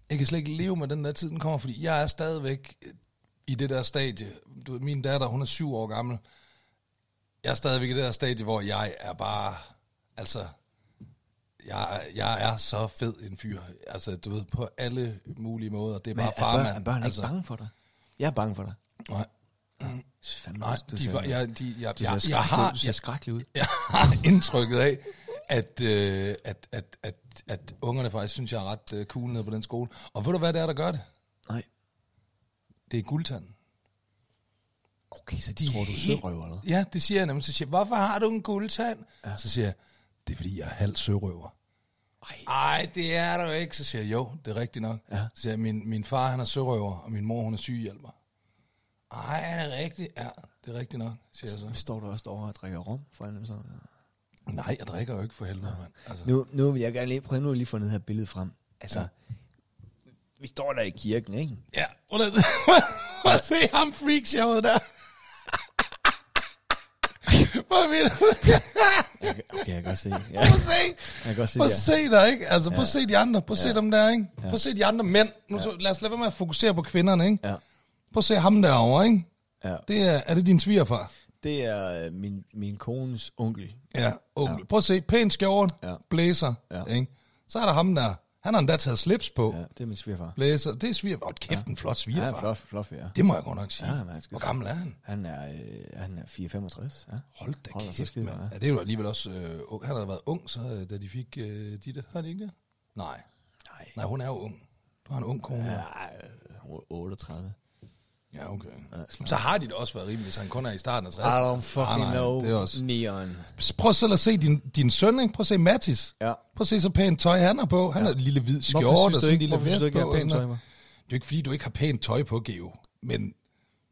jeg kan slet ikke leve med den der tid, den kommer, fordi jeg er stadigvæk i det der stadie. Du, ved, min datter, hun er syv år gammel. Jeg er stadigvæk i det der stadie, hvor jeg er bare, altså, jeg, er- jeg er så fed en fyr. Altså, du ved, på alle mulige måder. Det er bare børn, farmand. er børn ikke altså, bange for dig? Jeg er bange for dig. Nej, fandme nej, du de, ser- var, jeg, de, jeg, du ser jeg, jeg, har, ud, du ser skrækkelig ud. jeg har indtrykket af, at, øh, at, at, at, at ungerne faktisk synes, jeg er ret øh, cool nede på den skole. Og ved du, hvad det er, der gør det? Nej. Det er guldtanden. Okay, så de tror du er sørøver, eller? Ja, det siger jeg nemlig. Så siger jeg, hvorfor har du en guldtand? Ja. Så siger jeg, det er fordi, jeg er halv sørøver. Ej. Ej, det er du ikke. Så siger jeg, jo, det er rigtigt nok. Ja. Så siger jeg, min, min far han er sørøver, og min mor hun er sygehjælper. Ej, er det rigtigt? Ja, det er rigtigt nok, siger jeg så. Står du også derovre og drikker rom for dem sådan? Nej, jeg drikker jo ikke for helvede, mand. Altså. Nu, nu vil jeg gerne lige prøve nu at lige få det her billede frem. Altså, ja. vi står der i kirken, ikke? Ja, prøv at se ham freakshowet der. Prøv at vide. Okay, jeg kan godt se. Ja, Prøv at se. jeg kan godt se Prøv at se der, ikke? Altså, prøv at se de andre. Prøv at se dem der, ikke? Prøv at se de andre mænd. Nu, så, lad os lade være med at fokusere på kvinderne, ikke? Ja. Prøv at se ham derovre, ikke? Ja. Det er, er det din svigerfar? Det er øh, min, min kones onkel. Ja, onkel. Prøv at se, pæn skjort, Ja. blæser, Ja. ikke? Så er der ham der. Han har endda taget slips på. Ja, det er min svigerfar. Blæser. Det er svigerfar. Åh, kæft, en flot Ja, svigerfar. flot, flot, ja. Det må jeg godt nok sige. Ja, man Hvor gammel er han? Han er, øh, han er 465. Ja. Hold da Hold kæft, skide, ja. Ja, det er jo alligevel også... Øh, ung. han har været ung, så, øh, da de fik øh, de der. Har de ikke det? Nej. Nej. Nej, hun er jo ung. Du har en ung kone. Ja, Ja, øh, hun er 38. ja okay. Så har de da også været rimeligt, hvis han kun er i starten af 60. I don't fucking Nej, nej, know. Det er også... Neon. Prøv selv at se din, din søn, ikke? Prøv at se Mattis. Ja. Prøv at se så pænt tøj, han har på. Han har en lille hvid skjorte Hvorfor og synes du sådan en ikke, lille hvorfor synes du vest ikke, jeg på. har sådan tøj noget. på? Det er jo ikke, fordi du ikke har pænt tøj på, Geo. Men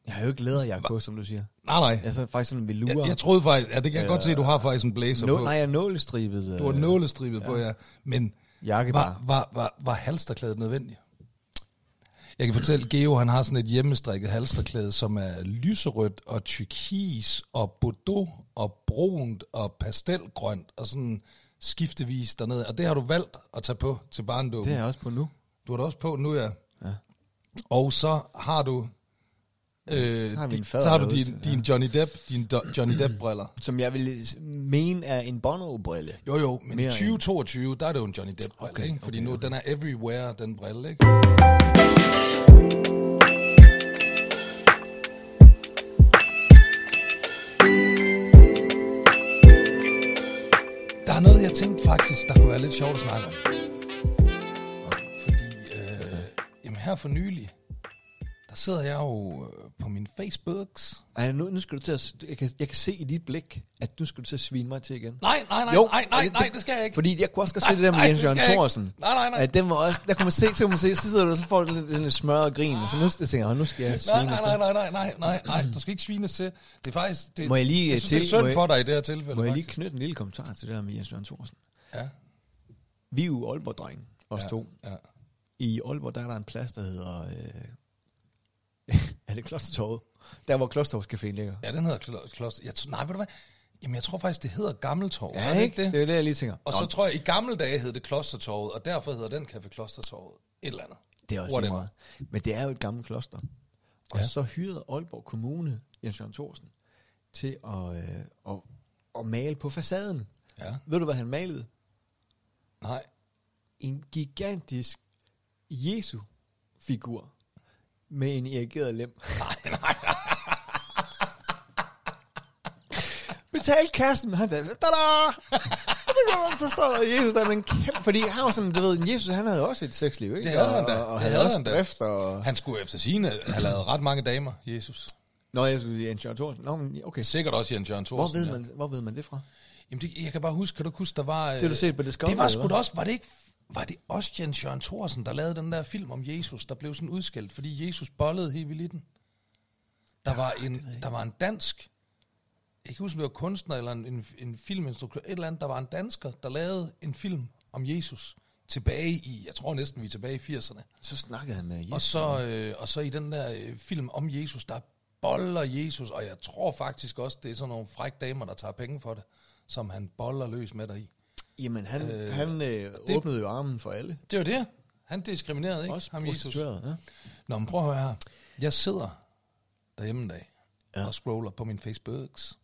Jeg har jo ikke læderjakke på, som du siger. nej, nej. Jeg er så faktisk sådan en velure. Jeg, jeg troede faktisk, ja, det kan jeg godt se, du har faktisk en blazer Nå, på. nej, jeg er nålestribet. Du har nålestribet på, ja. Men Jakke bare. var, var, var, var halsterklædet nødvendigt? Jeg kan fortælle, Geo han har sådan et hjemmestrikket halsterklæde, som er lyserødt og turkis og bordeaux og brunt og pastelgrønt og sådan skiftevis dernede. Og det har du valgt at tage på til barndåben. Det er jeg også på nu. Du har det også på nu, ja. ja. Og så har du Øh, Så har vi di- en fader så har du din, din Johnny Depp, din Do- Johnny Depp-briller. Som jeg vil mene er en Bono-brille. Jo, jo, men i Mere end- 2022, der er det jo en Johnny Depp-brille, Okay, ikke? Fordi okay, nu, okay. den er everywhere, den brille, ikke? Faktisk, der kunne være lidt sjovt at snakke om. Fordi, øh, jamen her for nylig, der sidder jeg jo øh, på min Facebooks. Ej, nu, nu skal du til at... Jeg kan, jeg kan se i dit blik, at nu skal du til at svine mig til igen. Nej, nej, nej, Jo, nej, nej, det- nej, det skal jeg ikke. Fordi jeg kunne også godt se Nej, det der med nej, Jens Jørgen. Thorsen. Nej, nej, nej. At den var også, der kunne man se, så kunne man se, så sidder du, og så får du lidt, lidt smørret grin, og så nu jeg tænker jeg, nu skal jeg svine nej, nej, nej, nej, nej, nej, nej, du skal ikke svines til. Det er faktisk... Det, Må jeg lige, jeg synes, til- det er synd jeg- for dig i det her tilfælde. Må jeg lige knytte en lille kommentar til det der med Jens Jørgen Thorsen? Ja, Vi er jo Aalborg-drenge, os ja, to. Ja. I Aalborg, der er der en plads, der hedder... Øh, er det Klostertorvet? Der, hvor Klostertorvscaféen ligger. ja, den hedder Klo- Kloster. Jeg, nej, ved du hvad? Jamen, jeg tror faktisk, det hedder Gammeltorv. Ja, er det ikke? det? Det er jo det, jeg lige tænker. Og så tror jeg, i gamle dage hed det Klostertorvet, og derfor hedder den café Klostertorvet. Et eller andet. Det er også Whatever. meget. Men det er jo et gammelt kloster. Og ja. så hyrede Aalborg Kommune Jens Jørgen Thorsen til at, øh, at, at male på facaden. Ja. Ved du, hvad han malede? Nej. En gigantisk Jesu-figur med en irrigeret lem. Nej, nej. Betal kassen, han der, da så står der Jesus der med en kæmpe, fordi han var sådan, du ved, Jesus han havde også et sexliv, ikke? Det havde han da. Og, og Det havde havde også han drift, og... Han skulle efter sine have lavet ret mange damer, Jesus. Nå, jeg synes, Jens Jørgen Thorsen. Nå, men okay. Sikkert også Jens Jørgen Hvor Thorsen. ved, ja. man, hvor ved man det fra? Jamen, det, jeg kan bare huske, kan du ikke huske, der var... Det har du set på Discovery, Det var sgu da også, var det ikke... Var det også Jens Jørgen Thorsen, der lavede den der film om Jesus, der blev sådan udskilt, fordi Jesus bollede helt vildt i den? Der var en, der var en dansk, jeg kan ikke huske, om det var kunstner eller en, en, en filminstruktør, et eller andet, der var en dansker, der lavede en film om Jesus tilbage i, jeg tror næsten vi er tilbage i 80'erne. Så snakkede han med Jesus. Og så, øh, og så i den der øh, film om Jesus, der boller Jesus, og jeg tror faktisk også, det er sådan nogle frække damer, der tager penge for det, som han boller løs med dig i. Jamen, han, Øh, han øh, det- åbnede jo armen for alle. Det var det. Han diskriminerede ikke, Også ham Jesus. ja. Nå, men prøv at høre her. Jeg sidder derhjemme en dag. Ja. og scroller på min Facebooks,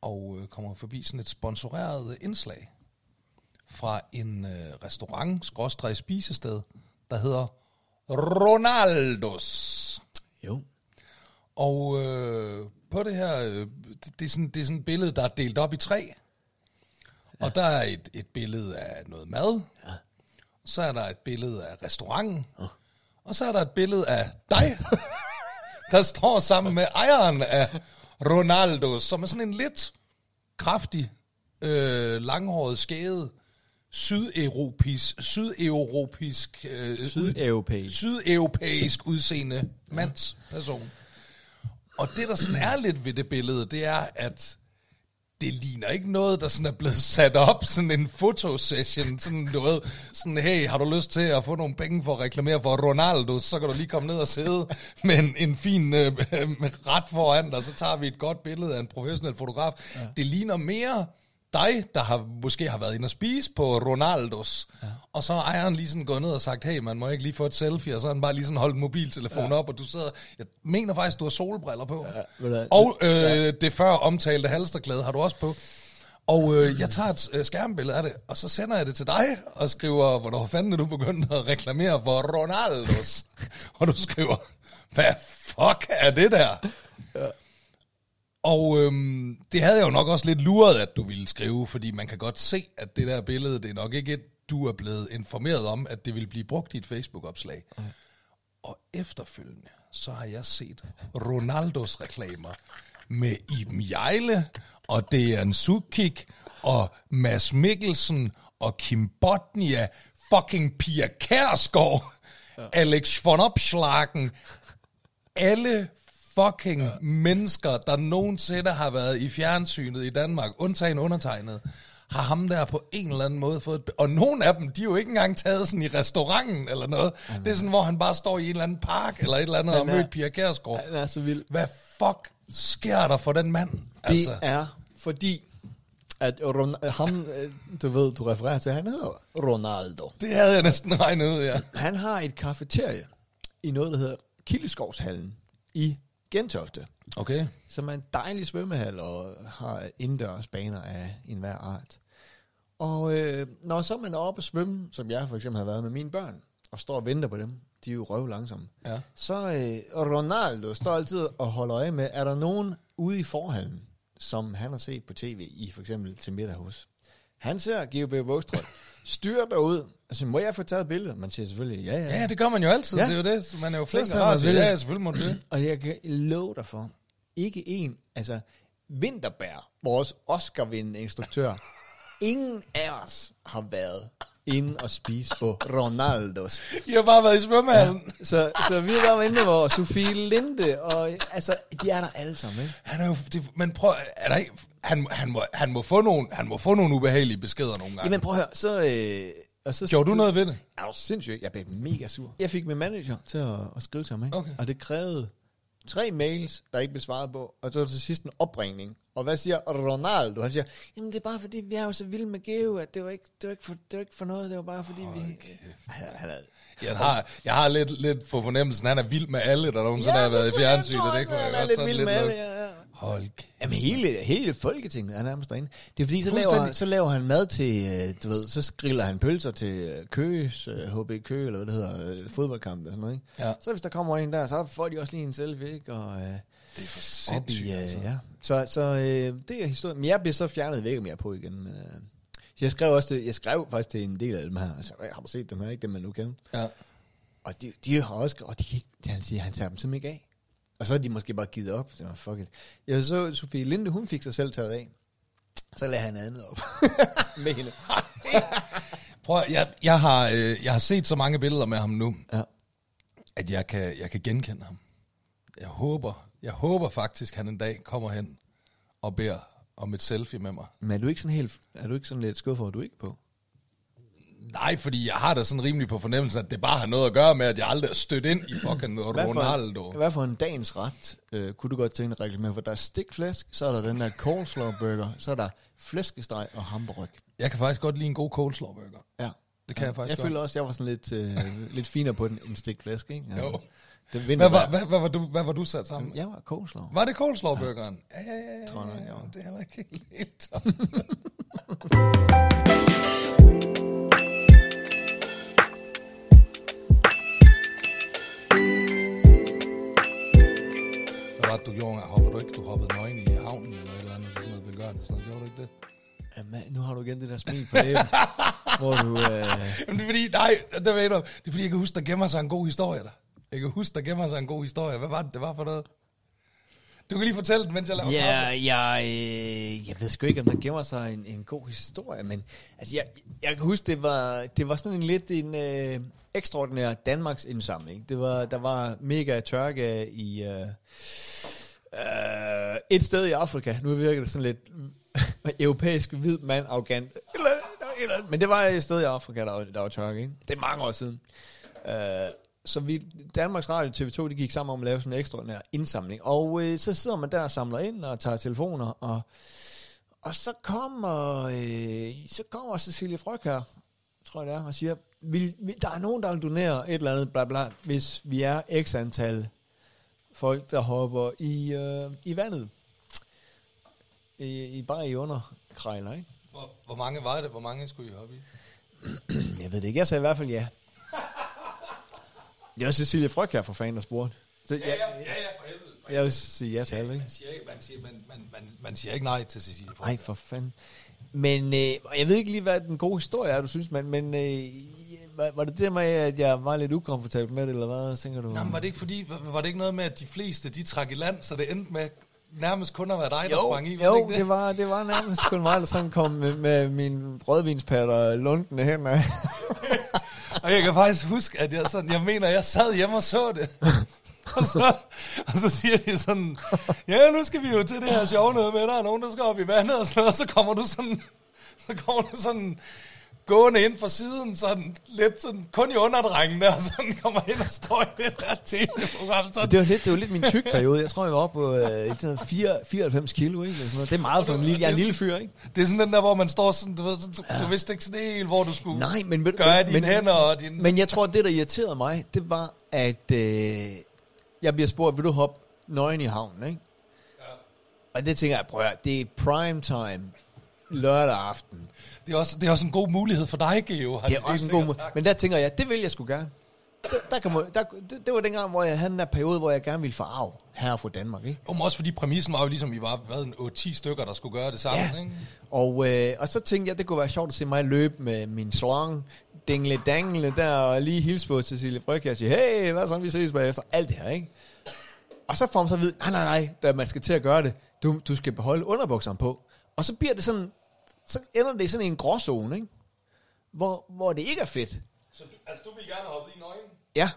og øh, kommer forbi sådan et sponsoreret indslag fra en øh, restaurant, skråstrej spisested, der hedder Ronaldos. Jo. Og øh, på det her, øh, det, er sådan, det er sådan et billede, der er delt op i tre. Og der er et, et billede af noget mad. Ja. Så er der et billede af restauranten. Ja. Og så er der et billede af dig, der står sammen med ejeren af Ronaldo, som er sådan en lidt kraftig, øh, langhåret, skæget, sydeuropæisk, sydeuropæisk, øh, Sydeuropæisk. sydeuropæisk udseende mandsperson. Og det, der sådan er lidt ved det billede, det er, at det ligner ikke noget, der sådan er blevet sat op, sådan en fotosession, sådan du ved, sådan, hey, har du lyst til at få nogle penge for at reklamere for Ronaldo, så kan du lige komme ned og sidde med en, en fin øh, med ret foran dig, så tager vi et godt billede af en professionel fotograf. Ja. Det ligner mere dig, der har, måske har været inde og spise på Ronaldos, ja. og så er ejeren lige sådan gået ned og sagt, hey, man må ikke lige få et selfie, og så har han bare lige sådan holdt en mobiltelefon ja. op, og du sidder, jeg mener faktisk, du har solbriller på. Ja, du og øh, ja. det før omtalte halsterklæde har du også på. Og øh, jeg tager et øh, skærmbillede af det, og så sender jeg det til dig, og skriver, hvornår fanden er du begyndt at reklamere for Ronaldos? og du skriver, hvad fuck er det der? Og øhm, det havde jeg jo nok også lidt luret, at du ville skrive, fordi man kan godt se, at det der billede, det er nok ikke et, du er blevet informeret om, at det vil blive brugt i et Facebook-opslag. Mm. Og efterfølgende, så har jeg set Ronaldos reklamer med Iben Jejle, og Dejan Sukik, og Mads Mikkelsen, og Kim Botnia, fucking Pia Kærsgaard, ja. Alex von Opslagen, alle fucking ja. mennesker, der nogensinde har været i fjernsynet i Danmark, undtagen undertegnet, har ham der på en eller anden måde fået... et- Og nogle af dem, de er jo ikke engang taget sådan i restauranten eller noget. Mm. Det er sådan, hvor han bare står i en eller anden park eller et eller andet og mødt Pia Kjærsgaard. Han er så vild. Hvad fuck sker der for den mand? Det Altså, er fordi, at Ron- ham, du ved, du refererer til, han hedder Ronaldo. det havde jeg næsten regnet ud, ja. Han har et kafeterie i noget, der hedder Kildeskovshallen i Gentofte, Okay. som er en dejlig svømmehal og har indendørs baner af enhver art. Og øh, når så man er oppe at svømme, som jeg for eksempel har været med mine børn, og står og venter på dem, de er jo røv langsomme, Ja. så øh, Ronaldo står altid og holder øje med, er der nogen ude i forhallen, som han har set på tv i for eksempel til middag hos. Han ser GOB Vågstrøm, styrer derud, siger, må jeg få taget et billede? Man siger selvfølgelig, ja, ja. Ja, det gør man jo altid. Ja. Ja. Det er jo det. Så man er jo flink og rar. billede. Ja, selvfølgelig må du det. Og jeg kan love dig for, ikke en, altså Vinterbær, vores Oscar-vindende instruktør, ingen af os har været inde og spise på Ronaldos. I har bare været i svømmehallen. Ja. Så, så vi var inde hvor Sofie Linde, og altså, de er der alle sammen, ikke? Han er jo, det, men prøv, er der ikke, han, han, må, han, må få nogle, han må få nogle ubehagelige beskeder nogle gange. Jamen prøv at høre, så... Øh, og så Gjorde du noget ved det? Er du sindssygt? Jeg blev mega sur. Jeg fik min manager til at, at skrive til ham, ikke? Okay. Og det krævede tre mails, der ikke blev svaret på, og så til sidst en opringning. Og hvad siger Ronaldo? Han siger, jamen det er bare fordi, vi er jo så vilde med Geo, at det var ikke, det var ikke, for, det var ikke for noget, det var bare fordi, vi... Han, han er, Jeg har, jeg har lidt, lidt på fornemmelsen, han er vild med alle, der nogensinde har været i fjernsynet. Det kunne jeg han er godt lidt vild lidt med alle, ja, ja. Hold kæft. Jamen hele, hele Folketinget er nærmest derinde. Det er fordi, så laver, Fuldstændig. så laver han mad til, øh, du ved, så griller han pølser til øh, Køges, øh, HB Køge, eller hvad det hedder, øh, fodboldkamp og sådan noget, ikke? Ja. Så hvis der kommer en der, så får de også lige en selfie, ikke? Og, øh, Det er for op i, sindssygt, øh, altså. ja. Så, så øh, det er historien. Men jeg blev så fjernet væk, om jeg er på igen. Men, øh, så jeg skrev også, jeg skrev faktisk til en del af dem her. Altså, "Hvad, har du set dem her? Ikke dem, man nu kender. Ja. Og de, de har også, og de kan ikke, han siger, han tager dem simpelthen ikke af. Og så har de måske bare givet op. Så fuck it. Jeg så, Sofie Linde, hun fik sig selv taget af. Så lagde han andet op. med hende. Prøv, jeg, jeg, har, øh, jeg har set så mange billeder med ham nu, Ja. at jeg kan, jeg kan genkende ham. Jeg håber, jeg håber faktisk, han en dag kommer hen og beder om et selfie med mig. Men er du ikke sådan helt, er du ikke sådan lidt skuffet at du ikke på? Nej, fordi jeg har da sådan rimelig på fornemmelsen, at det bare har noget at gøre med, at jeg aldrig er stødt ind i fucking Ronaldo. Hvad for en dagens ret øh, kunne du godt tænke dig reklamere for? Der er stikflæsk, så er der den der coleslaw burger, så er der flæskesteg og hamburg. Jeg kan faktisk godt lide en god coleslaw burger. Ja. Det kan jeg faktisk Jeg godt. føler også, at jeg var sådan lidt, øh, lidt finere på den end stikflæsk, ikke? Altså, Jo. Det vinder Hvad var, hvad, hvad, var du, hvad var du sat sammen med? Jeg var coleslaw. Var det coleslaw burgeren? Ja, ja, ja. ja, Tror jeg ja. Det er heller ikke helt. Hvad var det, du gjorde? Hopper du ikke? Du hoppede nøgen i havnen eller et eller andet, så sådan noget velgørende. Sådan noget. Gjorde du ikke det? Jamen, nu har du igen det der smil på læben, hvor du... Øh, Jamen, det er fordi, nej, det ved du. Det er fordi, jeg kan huske, der gemmer sig en god historie der. Jeg kan huske, der gemmer sig en god historie. Hvad var det, det var for noget? Du kan lige fortælle den, mens jeg laver Ja, jeg, øh, jeg ved sgu ikke, om der gemmer sig en, en god historie, men altså, jeg, jeg kan huske, det var, det var sådan en lidt en øh, ekstraordinær Danmarks indsamling. Det var, der var mega tørke i øh, øh, et sted i Afrika. Nu virker det sådan lidt europæisk hvid mand arrogant. Eller, eller, men det var et sted i Afrika, der var, der var tørke. Ikke? Det er mange år siden. Øh, så vi, Danmarks Radio og TV2, de gik sammen om at lave sådan en ekstraordinær indsamling. Og øh, så sidder man der og samler ind og tager telefoner, og, og så kommer, øh, så kommer Cecilie Fryg her, tror jeg det er, og siger, vil, vil, der er nogen, der vil donere et eller andet, bla bla, hvis vi er x antal folk, der hopper i, øh, i vandet. I, i, bare i underkrejler, ikke? Hvor, hvor mange var det? Hvor mange skulle I hoppe i? Jeg ved det ikke, jeg sagde i hvert fald ja. Det er også Cecilie Fryg her for fanden, der spurgte. Så, ja, ja, for helvede. Jeg vil sige ja til alle, ikke? Man siger, ikke- man, siger, man, man, man, man siger ikke nej til Cecilie Frøkjær. Nej, for fanden. Men øh, jeg ved ikke lige, hvad den gode historie er, du synes, men, men øh, var, var det det med, at jeg var lidt ukomfortabel med det, eller hvad, tænker du? Nå, men var det ikke fordi, var, var det ikke noget med, at de fleste, de trak i land, så det endte med nærmest kun at være dig, der jo, sprang i? Var jo det, ikke det, var, det var nærmest kun mig, der sådan kom med, med min rødvinspatter lundende hen af. Og jeg kan faktisk huske, at jeg, sådan, jeg mener, jeg sad hjemme og så det. og, så, og så siger de sådan, ja, nu skal vi jo til det her sjove noget med, der er nogen, der skal op i vandet og sådan og så kommer du sådan, så kommer du sådan gående ind fra siden, sådan lidt sådan, kun i underdrengene, og sådan kommer ind og står i det der tv-program. Sådan. Det var lidt, det var lidt min tyk periode. Jeg tror, jeg var oppe på øh, sådan 4, 94 kilo, ikke? Sådan noget. Det er meget for en lille, jeg er en lille fyr, ikke? Det er sådan den der, hvor man står sådan, du ved, sådan, du, du vidste ikke sådan helt, hvor du skulle Nej, men du- gøre men- dine hænder og dine... Men jeg tror, det, der irriterede mig, det var, at øh, jeg bliver spurgt, vil du hoppe nøgen i havnen, ikke? Og det tænker jeg, prøv at, det er prime time lørdag aften. Det er, også, det er også en god mulighed for dig, Geo. har Det er også en god sagt. Men der tænker jeg, det vil jeg sgu gerne. Der, der kan man, der, det, det, var dengang, hvor jeg havde den der periode, hvor jeg gerne ville forarve herre fra Danmark, ikke? Men også fordi præmissen var jo ligesom, vi var hvad, en 8-10 stykker, der skulle gøre det samme. Ja. Ikke? Og, øh, og så tænkte jeg, det kunne være sjovt at se mig løbe med min slang, dingle dangle der, og lige hilse på Cecilie Fryg og sige, hey, hvad så, vi ses bagefter. Alt det her, ikke? Og så får man så at vide, nej, nej, nej, da man skal til at gøre det, du, du skal beholde underbukserne på. Og så bliver det sådan, så ender det i sådan en gråzone, ikke? Hvor, hvor det ikke er fedt. Så du, altså, du vil gerne hoppe i nøgen? Ja.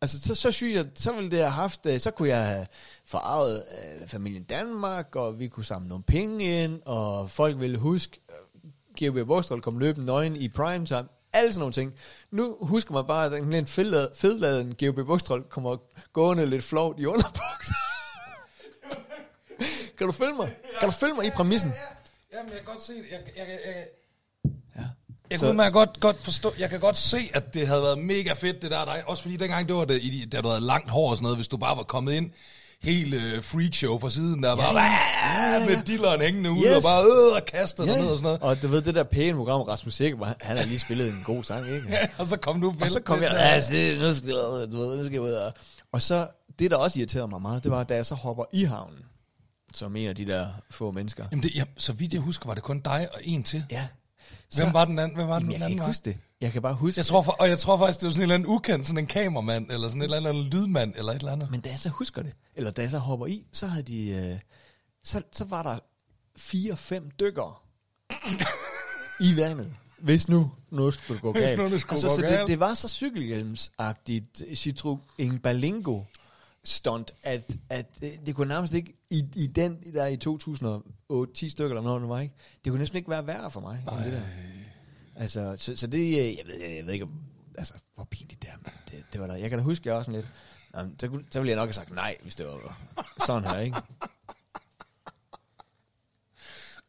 Altså, så, så synes jeg, så ville det have haft, øh, så kunne jeg have forarvet øh, familien Danmark, og vi kunne samle nogle penge ind, og folk ville huske, øh, GOB Bogstrøl kom løbende nøgen i prime time, alle sådan nogle ting. Nu husker man bare, at den lidt fedladen, fedladen GOB Bogstrøl kommer gående lidt flovt i underbuks. Kan du følge mig? Kan du følge mig i præmissen? Ja, men jeg kan godt se det. Jeg, jeg, jeg, jeg, Ja. jeg kunne man godt, godt forstå, jeg kan godt se, at det havde været mega fedt, det der dig. Også fordi dengang, det var det, i da du havde langt hår og sådan noget, hvis du bare var kommet ind, helt øh, freakshow fra siden, der bare ja, ja. med dilleren hængende ud, Yes. og bare øh, og kastet Ja, ned og sådan noget. og du ved, det der pæne program, Rasmus Sikker, han har lige spillet en god sang, ikke? Ja, og så kom du Og så kom jeg, ja, det, nu skal du ved, nu skal jeg ud og... Og så, det der også irriterede mig meget, det var, da jeg så hopper i havnen, som en af de der få mennesker. Jamen det, ja, så vidt jeg husker, var det kun dig og en til. Ja. Hvem var den anden? Hvem var den, Jamen, jeg den kan anden ikke huske det. Jeg kan bare huske Jeg tror, for, og jeg tror faktisk, det var sådan en eller anden ukendt, sådan en kameramand, eller sådan en eller anden lydmand, eller et eller andet. Men da jeg så husker det, eller da jeg så hopper i, så havde de... Øh, så, så var der fire-fem dykkere i vandet. Hvis nu noget skulle gå galt. nu det skulle altså, gå så galt. Det, det var så cykelhjelmsagtigt, Citro Balingo stunt, at, at det, det kunne nærmest ikke, i, i den der i 2008, 10 stykker eller noget, det var ikke, det kunne næsten ikke være værre for mig. end Det der. Altså, så, så det, øh, jeg ved, jeg ved ikke, om, altså, hvor pinligt det er, men det, det var der. Jeg kan da huske, jeg også sådan lidt, jamen, så, så ville jeg nok have sagt nej, hvis det var sådan her, ikke?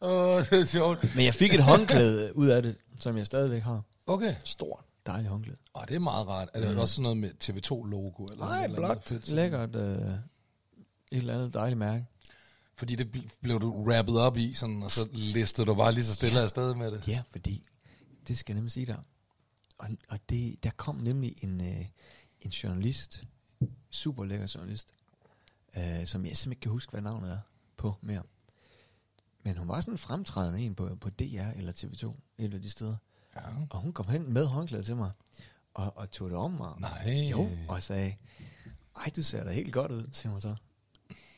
Åh, det er sjovt. Men jeg fik et håndklæde ud af det, som jeg stadigvæk har. Okay. Stort, dejligt håndklæde. Og det er meget rart. Er det også sådan noget med TV2-logo? Eller Nej, sådan et eller andet blot, fedt? lækkert, øh, et eller andet dejligt mærke. Fordi det bl- blev du rappet op i, sådan, og så listede du bare lige så stille afsted med det. Ja, fordi, det skal jeg nemlig sige der. Og, og det, der kom nemlig en, øh, en journalist, super lækker journalist, øh, som jeg simpelthen ikke kan huske, hvad navnet er på mere. Men hun var sådan en fremtrædende en på, på DR eller TV2, et af de steder. Ja. Og hun kom hen med håndklædet til mig, og, og tog det om mig. Nej. Jo, og sagde, ej, du ser da helt godt ud, siger hun så.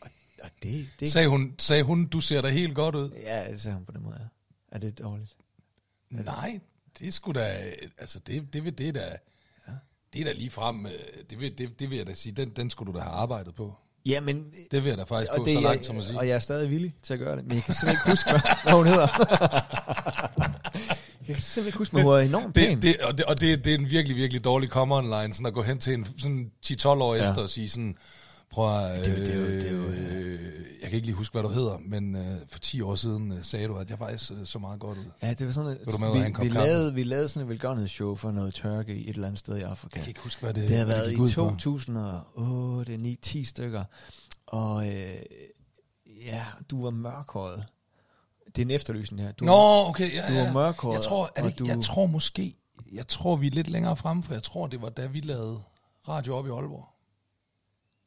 Og, og det, det Sagde hun, sagde hun, du ser da helt godt ud? Ja, sagde hun på den måde, ja. Er det dårligt? Nej, det skulle da, altså det, det vil det da, det er da lige frem, øh, det vil, det, det vil jeg da sige, den, den skulle du da have arbejdet på. Ja, men... Det vil jeg da faktisk og gå det, så jeg- langt som at sige. Og jeg er stadig villig til at gøre det, men jeg kan simpelthen ikke huske, hvad hun hedder. jeg kan simpelthen ikke huske, men hun er enormt pæn. Det, det, og det, og det, det er en virkelig, virkelig dårlig come online, sådan at gå hen til en sådan 10-12 år Ja. efter og sige sådan, prøv at, Det er jo- det det jo, øh, jeg kan ikke lige huske, hvad du hedder, men øh, for 10 år siden øh, sagde du, at jeg faktisk øh, så meget godt ud. Ja, det var sådan, Vil du med at vi, vi, lavede, vi lavede sådan et velgørenhedsshow for noget tørke i et eller andet sted i Afrika. Jeg kan ikke huske, hvad det, Det har været i ud på. 2008, 9, 10 stykker. Og øh, ja, du var mørkhåret. Det er en efterlysning her. Du, Nå, okay, ja, du ja. mørkhåret, Jeg tror, er det, ikke- du- jeg tror måske, jeg tror, vi er lidt længere frem, for jeg tror, det var da vi lavede radio op i Aalborg.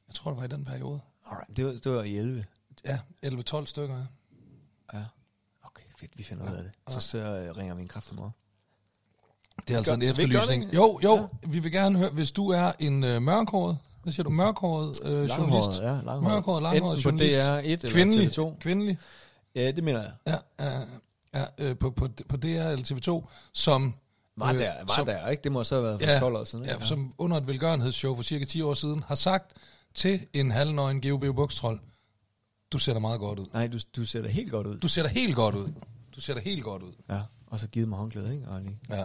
Jeg tror, det var i den periode. Alright, det, var, det var i 11. Ja, 11-12 stykker, ja. Ja. Okay, fedt, vi finder ud af det. Så, så ringer vi en kraft om Det er altså en efterlysning. Jo, jo, vi vil gerne høre, hvis du er en øh, mørkhåret, hvad siger du, mørkhåret øh, journalist? ja, langhåret. Mørkhåret, langhåret Enten på journalist. DR1 eller kvindelig, TV2. Kvindelig, Ja, det mener jeg. ja, ja, ja øh, på, på, på DR eller TV2, som... Var øh, der, var som, der, ikke? Det må så have været for ja, 12 år siden. Ja, ikke? som under et velgørenhedsshow for cirka 10 år siden, har sagt til en halvnøgen GOB Bukstrol, du ser da meget godt ud. Nej, du, du ser da helt godt ud. Du ser da helt godt ud. Du ser da helt godt ud. Ja, og så givet mig håndklæde, ikke? Lige. Ja.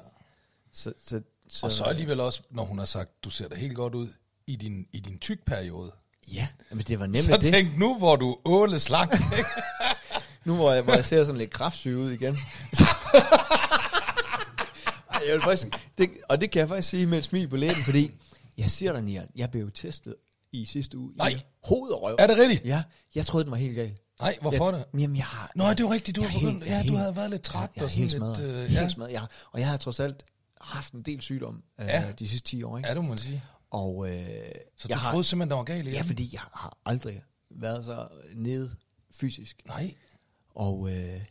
Så, så, så, Og så alligevel også, når hun har sagt, du ser da helt godt ud i din, i din tyk-periode. Ja, men det var nemlig Så det. tænk nu, hvor du åle slank. Nu hvor jeg, hvor jeg ser sådan lidt kraftsyg ud igen. Ej, jeg vil faktisk, det, og det kan jeg faktisk sige med et smil på læben, fordi jeg siger dig, Nian, jeg blev testet i sidste uge. Nej. I hoved og røv. Er det rigtigt? Ja, jeg troede, den var helt gal. Nej, hvorfor jeg, det? Jamen, jeg har... Nå, det er jo rigtigt, du jeg har begyndt, ja, du havde været lidt træt jeg og sådan helt lidt, øh, helt ja. smadret. Jeg, har- og jeg har trods alt haft en del sygdom øh, Ja. de sidste 10 år, ikke? Ja, det må man sige. Og øh, Så jeg du har, troede simpelthen, der var galt igen? Ja, fordi jeg har aldrig været så nede fysisk. Nej. Og øh,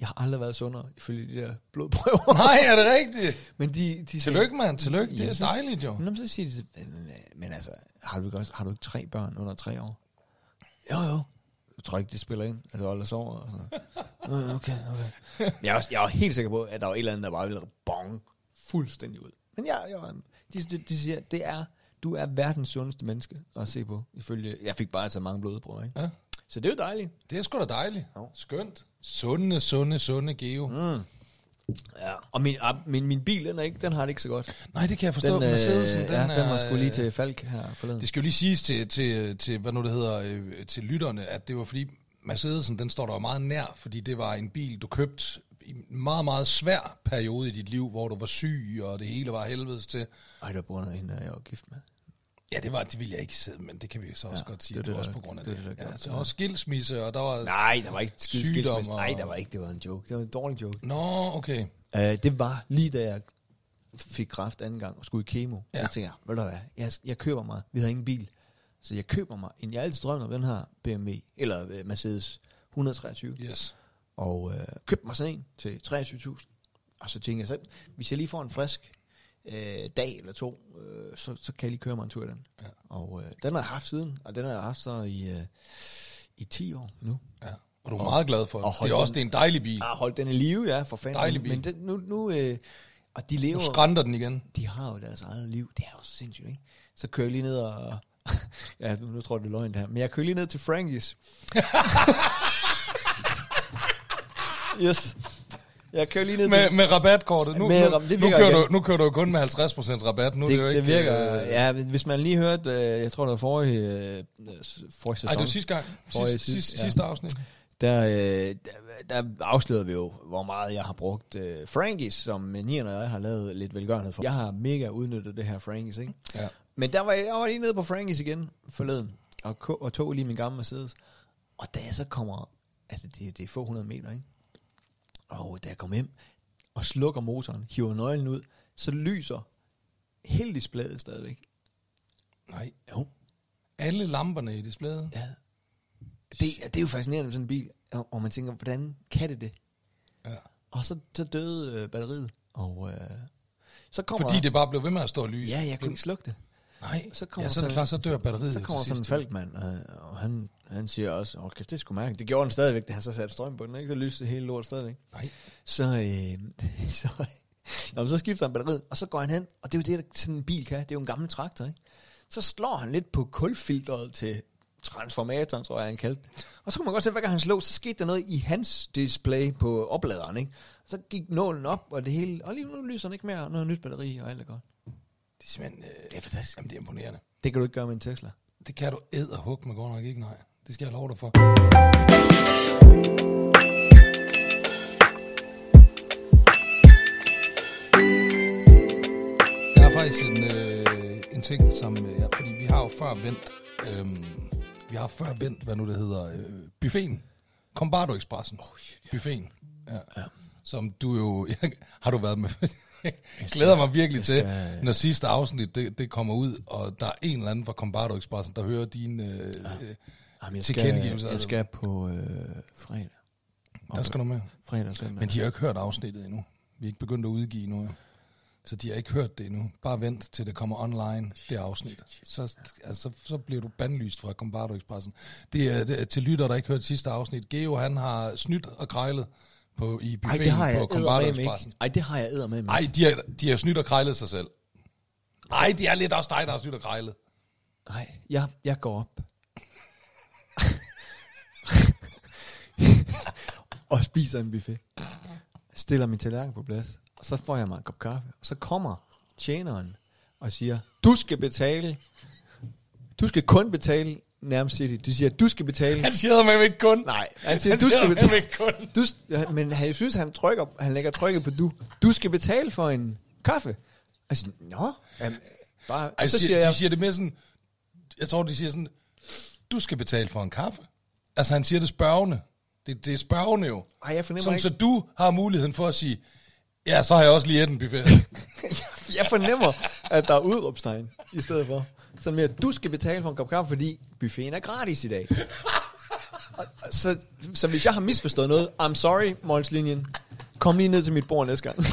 jeg har aldrig været sundere, ifølge de der blodprøver. Nej, er det rigtigt? Men de, de Tillykke, mand. Tillykke. Det er så- dejligt, jo. Men så siger de, men, men altså, har du, ikke også, har du ikke tre børn under tre år? Jo, jo. Jeg tror ikke, det spiller ind, at du holder sover og sådan Okay, okay. Jeg er, også, jeg er helt sikker på, at der var et eller andet, der bare ville bong fuldstændig ud. Men jeg, jeg var, de, de, de siger, det er, du er verdens sundeste menneske at se på, ifølge, jeg fik bare så mange blodprøver, ikke? Ja. Så det er jo dejligt. Det er sgu da dejligt. Skønt. Sunde, sunde, sunde Geo. Mm. Ja. Og min, ah, min, min bil, den, er ikke, den har det ikke så godt. Nej, det kan jeg forstå. Den, øh, Mercedesen, den, ja, den var sgu lige til Falk her forleden. Det skal jo lige siges til, til, til hvad nu det hedder, øh, til lytterne, at det var fordi Mercedesen, den står der meget nær, fordi det var en bil, du købte i en meget, meget svær periode i dit liv, hvor du var syg, og det hele var helvedes til. Ej, der bor noget hende, jeg var gift med. Ja, det var det ville jeg ikke sidde, men det kan vi så også Ja, godt sige. det Det, det det, var også på grund af det det. det, der ja, det. der var skilsmisse, og der var... Nej, der var ikke skilsmisse. Nej, der var ikke. Det var en joke. Det var en dårlig joke. Nå, okay. Uh, det var lige da jeg fik kræft anden gang og skulle i kemo. Ja. Jeg tænkte, ved du hvad, jeg, jeg køber mig, vi havde ingen bil, så jeg køber mig en, jeg altid drømt om den her BMW, eller uh, Mercedes 123, Yes. og uh, købte mig sådan en til 23.000. Og så tænkte jeg, så, hvis jeg lige får en frisk uh, dag eller to, uh, så, så kan jeg lige køre mig en tur i den. Ja. Og uh, den har jeg haft siden, og den har jeg haft så i, uh, i 10 år nu. Ja. Og du er meget glad for og det. hold er også den- det er en dejlig bil. Jeg har holdt den i live, ja, for fanden. Dejlig bil. Men den, nu, nu øh, og de lever, Nu skrænter den igen. de har jo deres eget liv. Det er jo sindssygt, ikke? Så kører jeg lige ned og... ja, nu, nu tror jeg, det er løgn det her. Men jeg kører lige ned til Frankies. yes. Jeg kører lige ned Med, med rabatkortet. Nu, Med nu, det nu, kører du, nu kører du kun med 50% rabat. Nu er det, det, jo det, ikke, virker... øh, ja, hvis man lige hørte... Øh, jeg tror, det var forrige, øh, forrige sæson. Ej, det var sidste gang. Forrige Sidste, sidste, sidste, ja. sidste afsnit. Der, øh, der, der afslørede vi jo, hvor meget jeg har brugt øh, Frankies, som Nian og jeg har lavet lidt velgørenhed for. Jeg har mega udnyttet det her Frankies, ikke? Ja. Men der var jeg, var lige nede på Frankies igen forleden, og, og tog lige min gamle Mercedes. Og da jeg så kommer, altså det, det er få hundrede meter, ikke? Og da jeg kommer hjem og slukker motoren, hiver nøglen ud, så lyser hele displayet stadigvæk. Nej. Jo. Alle lamperne i displayet. Ja. Det, det er jo fascinerende med sådan en bil, og, og man tænker, hvordan kan det det? Ja. Og så, så døde øh, batteriet, og øh, så kommer Fordi det bare blev ved med at stå og lyse. Ja, jeg kunne ikke slukke det. Nej, Så kommer ja, så er det klart, så dør batteriet Så kommer til sådan en falkmand, og, og han, han siger også, åh, kæft, det skulle mærke. Det gjorde den stadigvæk, da han så satte strøm på den, ikke? Så lyste det hele lort stadigvæk. Nej. Så, øh, så, jamen, så skifter han batteriet, og så går han hen, og det er jo det, der sådan en bil kan. Det er jo en gammel traktor, ikke? Så slår han lidt på kulfilteret til transformatoren, tror jeg, han kaldte det. Og så kunne man godt se, hver gang han slog, så skete der noget i hans display på opladeren, ikke? Så gik nålen op, og det hele, og lige nu lyser den ikke mere, og er nyt batteri, og alt er godt. Det er simpelthen... Øh, Det er fantastisk. Jamen, det er imponerende. Det kan du ikke gøre med en Tesla. Det kan du æd og hug med godt nok ikke, nej. Det skal jeg love dig for. Der er faktisk en, øh, en ting, som... Øh, ja, fordi vi har jo før vendt... Øh, vi har før vendt, hvad nu det hedder, øh, buffeten. Combardo Expressen. Oh, buffeten. Ja. Ja. Som du jo... har du været med... Jeg glæder mig virkelig til, skal- når sidste afsnit det, det kommer ud, og der er en eller anden fra Combardo Expressen, der hører din... Øh, ja. Jamen, jeg Tilkendegivelse, skal, jeg altså. skal på øh, fredag. Der skal du med. Fredag og søndag. Men de har ikke hørt afsnittet endnu. Vi er ikke begyndt at udgive endnu. Så de har ikke hørt det endnu. Bare vent til det kommer online, det afsnit. Så, altså, så bliver du bandlyst fra Combardo Expressen. Det er, det er til lytter, der ikke hørt sidste afsnit. Geo, han har snydt og krejlet på, i Ej, buffeten det har jeg på ikke. Ej, det har jeg æder med Nej, de har, de har snydt og krejlet sig selv. Nej, det er lidt også dig, der har snydt og krejlet. Nej, jeg, jeg går op. og spiser en buffet. Stiller min tallerken på plads. Og så får jeg mig en kop kaffe. Og så kommer tjeneren og siger, du skal betale. Du skal kun betale, nærmest siger de. De siger, du skal betale. Han siger mig ikke kun. Nej, han siger, Han du siger skal betale. ikke kun. Du, ja, men han jeg synes, han trykker, han lægger trykket på du. Du skal betale for en kaffe. Jeg siger, nå, jamen, bare, og Ej, så siger, siger de jeg, siger det mere sådan, jeg tror, de siger sådan, du skal betale for en kaffe. Altså, han siger det spørgende. Det, det er spørgende jo. Ej, jeg fornemmer Sådan, ikke... så du har muligheden for at sige, ja, så har jeg også lige et en buffet. jeg fornemmer, at der er udråbstegn i stedet for. Sådan mere, du skal betale for en kop kaffe, fordi buffeten er gratis i dag. Så, så hvis jeg har misforstået noget, I'm sorry, Målslinjen. Kom lige ned til mit bord næste gang.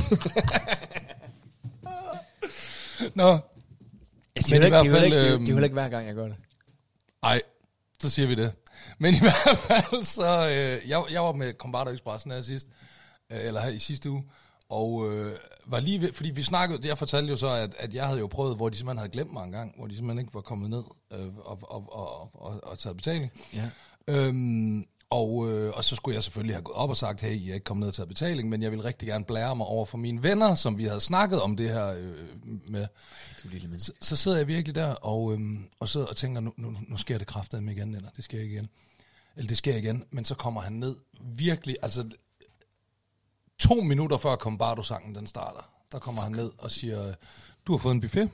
Nå, Det Men i er, ikke, det, er fald, ikke, det, er, øhm, det er heller ikke hver gang, jeg gør det. ej, så siger vi det. Men i hvert fald, så, øh, jeg, jeg var med Combato Expressen her sidst, øh, eller her i sidste uge, og øh, var lige ved, fordi vi snakkede, jeg fortalte jo så, at, at jeg havde jo prøvet, hvor de simpelthen havde glemt mig en gang, hvor de simpelthen ikke var kommet ned øh, og, og, og, og, og taget betaling. Ja. Øhm, og, øh, og så skulle jeg selvfølgelig have gået op og sagt, hey, jeg er ikke kommet ned og taget betaling, men jeg vil rigtig gerne blære mig over for mine venner, som vi havde snakket om det her øh, med. Menneske. Så, så sidder jeg virkelig der og, øhm, og sidder og tænker, nu, nu, nu sker det kraftedeme igen, eller det sker igen. Eller det sker igen, men så kommer han ned virkelig, altså to minutter før Combardo-sangen den starter, der kommer han ned og siger, du har fået en buffet.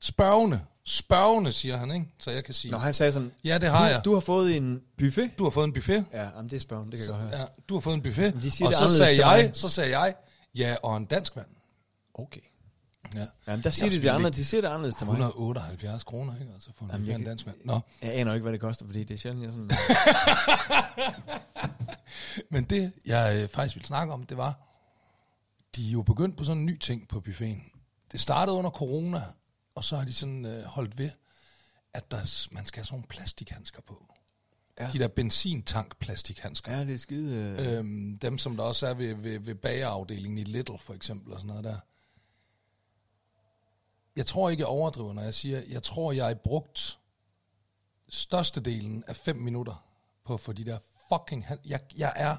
Spørgende, spørgende, siger han, ikke? Så jeg kan sige, Nå, han sagde sådan, ja, det har du, jeg. du har fået en buffet. Du har fået en buffet. Ja, jamen, det er spørgen, det kan jeg godt høre. Ja, du har fået en buffet. Men de siger og så sagde, jeg, så sagde jeg, ja, og en dansk vand. Okay. Ja. Jamen, der siger Jeg de, er det anderledes, de siger det anderledes til mig. 178 kroner, ikke? Altså for en, Jamen, jeg en kan- dansk vand. Nå, Jeg aner ikke, hvad det koster, fordi det er sjældent, jeg sådan... men det, jeg øh, faktisk ville snakke om, det var, de er jo begyndt på sådan en ny ting på buffeten. Det startede under corona, og så har de sådan øh, holdt ved, at der, man skal have sådan nogle plastikhandsker på. Ja. De der benzintank plastikhandsker. Ja, det er skide... Øh... Øhm, dem, som der også er ved, ved, ved bagerafdelingen i Little, for eksempel, og sådan noget der. Jeg tror ikke, jeg overdriver, når jeg siger, jeg tror, jeg har brugt størstedelen af fem minutter på få de der fucking... Jeg, jeg er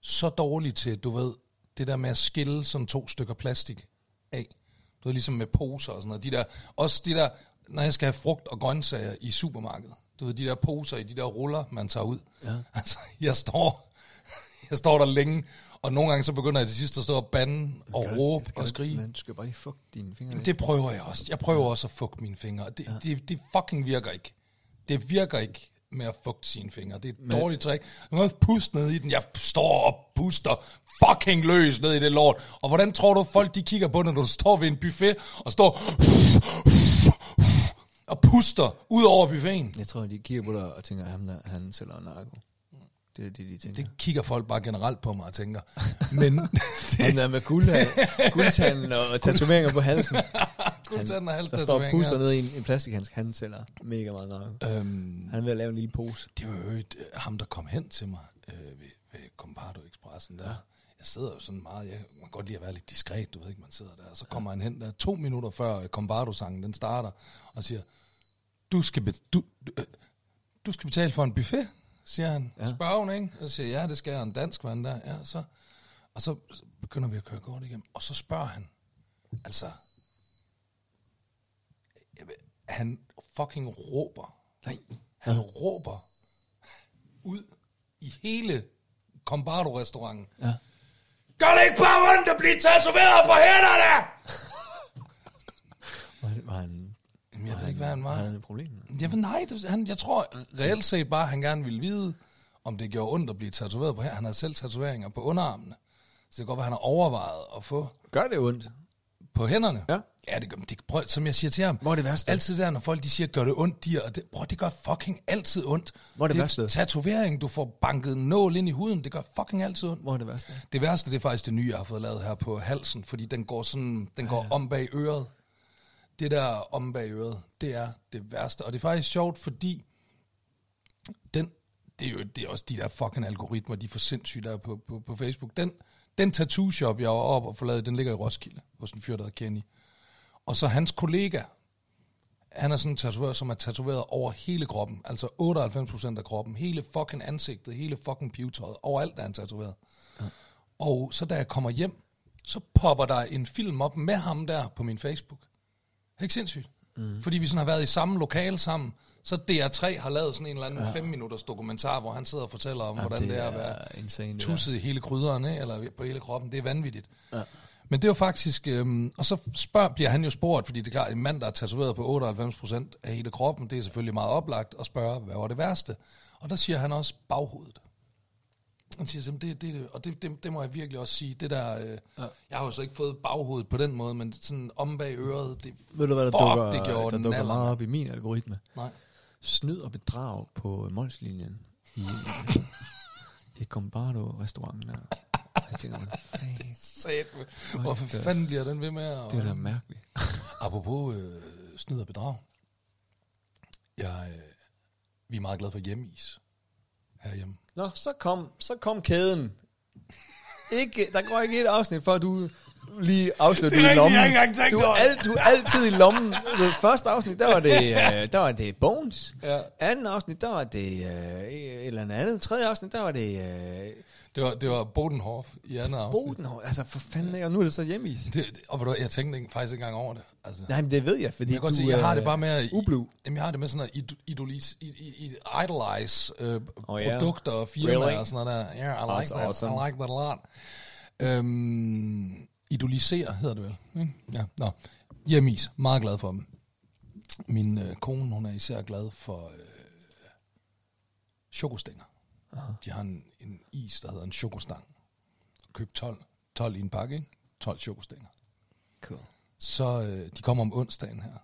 så dårlig til, du ved, det der med at skille sådan to stykker plastik af. Du ved, ligesom med poser og sådan noget. De der, også de der, når jeg skal have frugt og grøntsager i supermarkedet. Du ved, de der poser i de der ruller, man tager ud. Ja. Altså, jeg står, jeg står der længe, og nogle gange så begynder jeg til sidst at stå og bande og råbe og skrige. Men du skal bare lige fuck dine fingre. Jamen, det prøver jeg også. Jeg prøver også at fugte mine fingre. Det, ja. det, det fucking virker ikke. Det virker ikke med at fugte sine fingre. Det er et Men- dårligt trick. Du må også puste ned i den. Jeg står og puster fucking løs ned i det lort. Og hvordan tror du, folk de kigger på, når du står ved en buffet og står og puster ud over buffeten? Jeg tror, de kigger på dig og tænker, at han, der, han sælger narko. Det er det, de tænker. Det kigger folk bare generelt på mig og tænker. Men Han der med guld, guldtanden og tatoveringer på halsen. guldtanden og Der står og puster ned i en, en plastikhandsk. Han sælger mega meget narko. Øhm, Han er at lave en lille pose. Det var jo øvrigt, øh, ham, der kom hen til mig øh, ved, ved Compardo Expressen der. Jeg sidder jo sådan meget, jeg man kan godt lide at være lidt diskret, du ved ikke, man sidder der. Og så kommer han hen der to minutter før øh, Compardo-sangen, den starter, og siger, du skal, be, du, du, øh, du skal betale for en buffet, siger han. Ja. Ja. Spørger hun, ikke? Og så siger jeg, ja, det skal jeg, en dansk vand der. Ja, så, og så begynder vi at køre godt igennem, og så spørger han, altså, ved, han fucking råber. Nej. Han råber ud i hele Combardo-restauranten. Ja. Gør det ikke bare ondt at blive tatoveret på hænderne? Var, var han... Jamen, jeg ved ikke, hvad han var. Havde han et problem? Jeg ved, nej, det, han, jeg tror reelt set bare, at han gerne ville vide, om det gjorde ondt at blive tatoveret på her. Han havde selv tatoveringer på underarmene. Så det kan godt være, han har overvejet at få Gør det ondt? på hænderne. Ja. Ja, det gør, det, prøv, som jeg siger til ham. Hvor er det værste? Altid der, når folk de siger, gør det ondt, de, og det, prøv, det gør fucking altid ondt. Hvor er det værste? tatovering, du får banket en nål ind i huden, det gør fucking altid ondt. Hvor er det værste? Det værste, det er faktisk det nye, jeg har fået lavet her på halsen, fordi den går sådan, den går om bag øret. Det der om bag øret, det er det værste. Og det er faktisk sjovt, fordi den, det er jo det er også de der fucking algoritmer, de er for sindssyge der på, på, på Facebook. Den, den tattoo shop, jeg var oppe og forladet, den ligger i Roskilde, hos en fyr, der hedder Kenny. Og så hans kollega, han er sådan en tatovør, som er tatoveret over hele kroppen, altså 98% af kroppen, hele fucking ansigtet, hele fucking pivetøjet, overalt er han tatoveret. Og så da jeg kommer hjem, så popper der en film op med ham der på min Facebook. Det ikke sindssygt. Mm. Fordi vi sådan har været i samme lokale sammen. Så DR3 har lavet sådan en eller anden ja. fem minutters dokumentar, hvor han sidder og fortæller om, ja, hvordan det er, at være insane, det tusset i hele krydderen, ikke? eller på hele kroppen. Det er vanvittigt. Ja. Men det er jo faktisk, øhm, og så spørger, bliver han jo spurgt, fordi det er klart, en mand, der er tatoveret på 98% af hele kroppen, det er selvfølgelig meget oplagt at spørge, hvad var det værste? Og der siger han også baghovedet. Han siger simpelthen, det, det, og det, det, det må jeg virkelig også sige, det der, øh, ja. jeg har jo så ikke fået baghovedet på den måde, men sådan om bag øret, det, Ved du hvad, der fuck, dukker, det gjorde der den dukker meget op i min algoritme? Nej. Snyd og bedrag på Molslinjen i, i Combardo-restauranten. der. Jeg tænker, hvad fanden, da. fanden bliver den ved med at... det er da mærkeligt. Apropos øh, snyd og bedrag. Jeg, øh, vi er meget glade for hjemmeis herhjemme. Nå, så kom, så kom kæden. Ikke, der går ikke et afsnit, før du lige afslører Det er det i lommen. jeg har ikke engang tænkt du, er al, du er altid i lommen. Det første afsnit, der var det, øh, der var det Bones. Ja. Anden afsnit, der var det øh, et eller andet. Tredje afsnit, der var det øh, Det var, det var Bodenhof i andet afsnit. Bodenhøj. Altså, for fanden ikke, og nu er det så hjemme i. Det, det, og du, jeg tænkte ikke, faktisk ikke engang over det. Altså, Nej, men det ved jeg, fordi jeg, du sige, jeg har det bare med at... ublu. Jamen, jeg har det med sådan at id- idolis, id, id, idolize øh, Oh, yeah. produkter og firmaer Really? og sådan noget der. Yeah, I like That's that. awesome. I like that a lot. Øhm, idolisere hedder det vel. Ikke? Ja, nå. Hjemmeis. Meget glad for dem. Min øh, kone, hun er især glad for øh, chokostænger. De har en, en is, der hedder en chokostang. Køb 12. 12 i en pakke, ikke? 12 chokostænger. Cool. Så øh, de kommer om onsdagen her.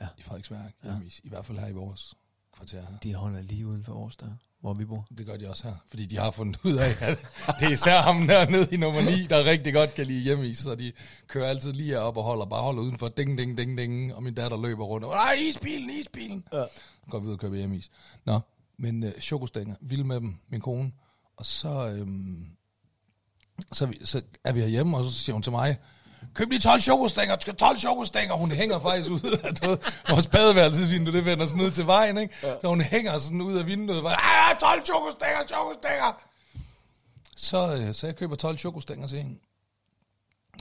Ja. I Frederiksværk. Ja. I, I hvert fald her i vores kvarter her. De holder lige uden for vores der, hvor vi bor. Det gør de også her, fordi de har fundet ud af, at det er især ham dernede i nummer 9, der rigtig godt kan lide hjemme så de kører altid lige op og holder, bare holder udenfor, ding, ding, ding, ding, og min datter løber rundt, og nej, isbilen, isbilen. Ja. Så går vi ud og køber hjemme Nå, men øh, chokostænger, vild med dem, min kone, og så, øhm, så, er vi, så er vi herhjemme, og så siger hun til mig, køb lige 12 chokostænger, skal 12 chokostænger. Hun hænger faktisk ud af du ved, vores badeværelsesvindue, det vender sådan ud til vejen, ikke? Ja. Så hun hænger sådan ud af vinduet, og ah, 12 chokostænger, chokostænger. Så, øh, så jeg køber 12 chokostænger til hende.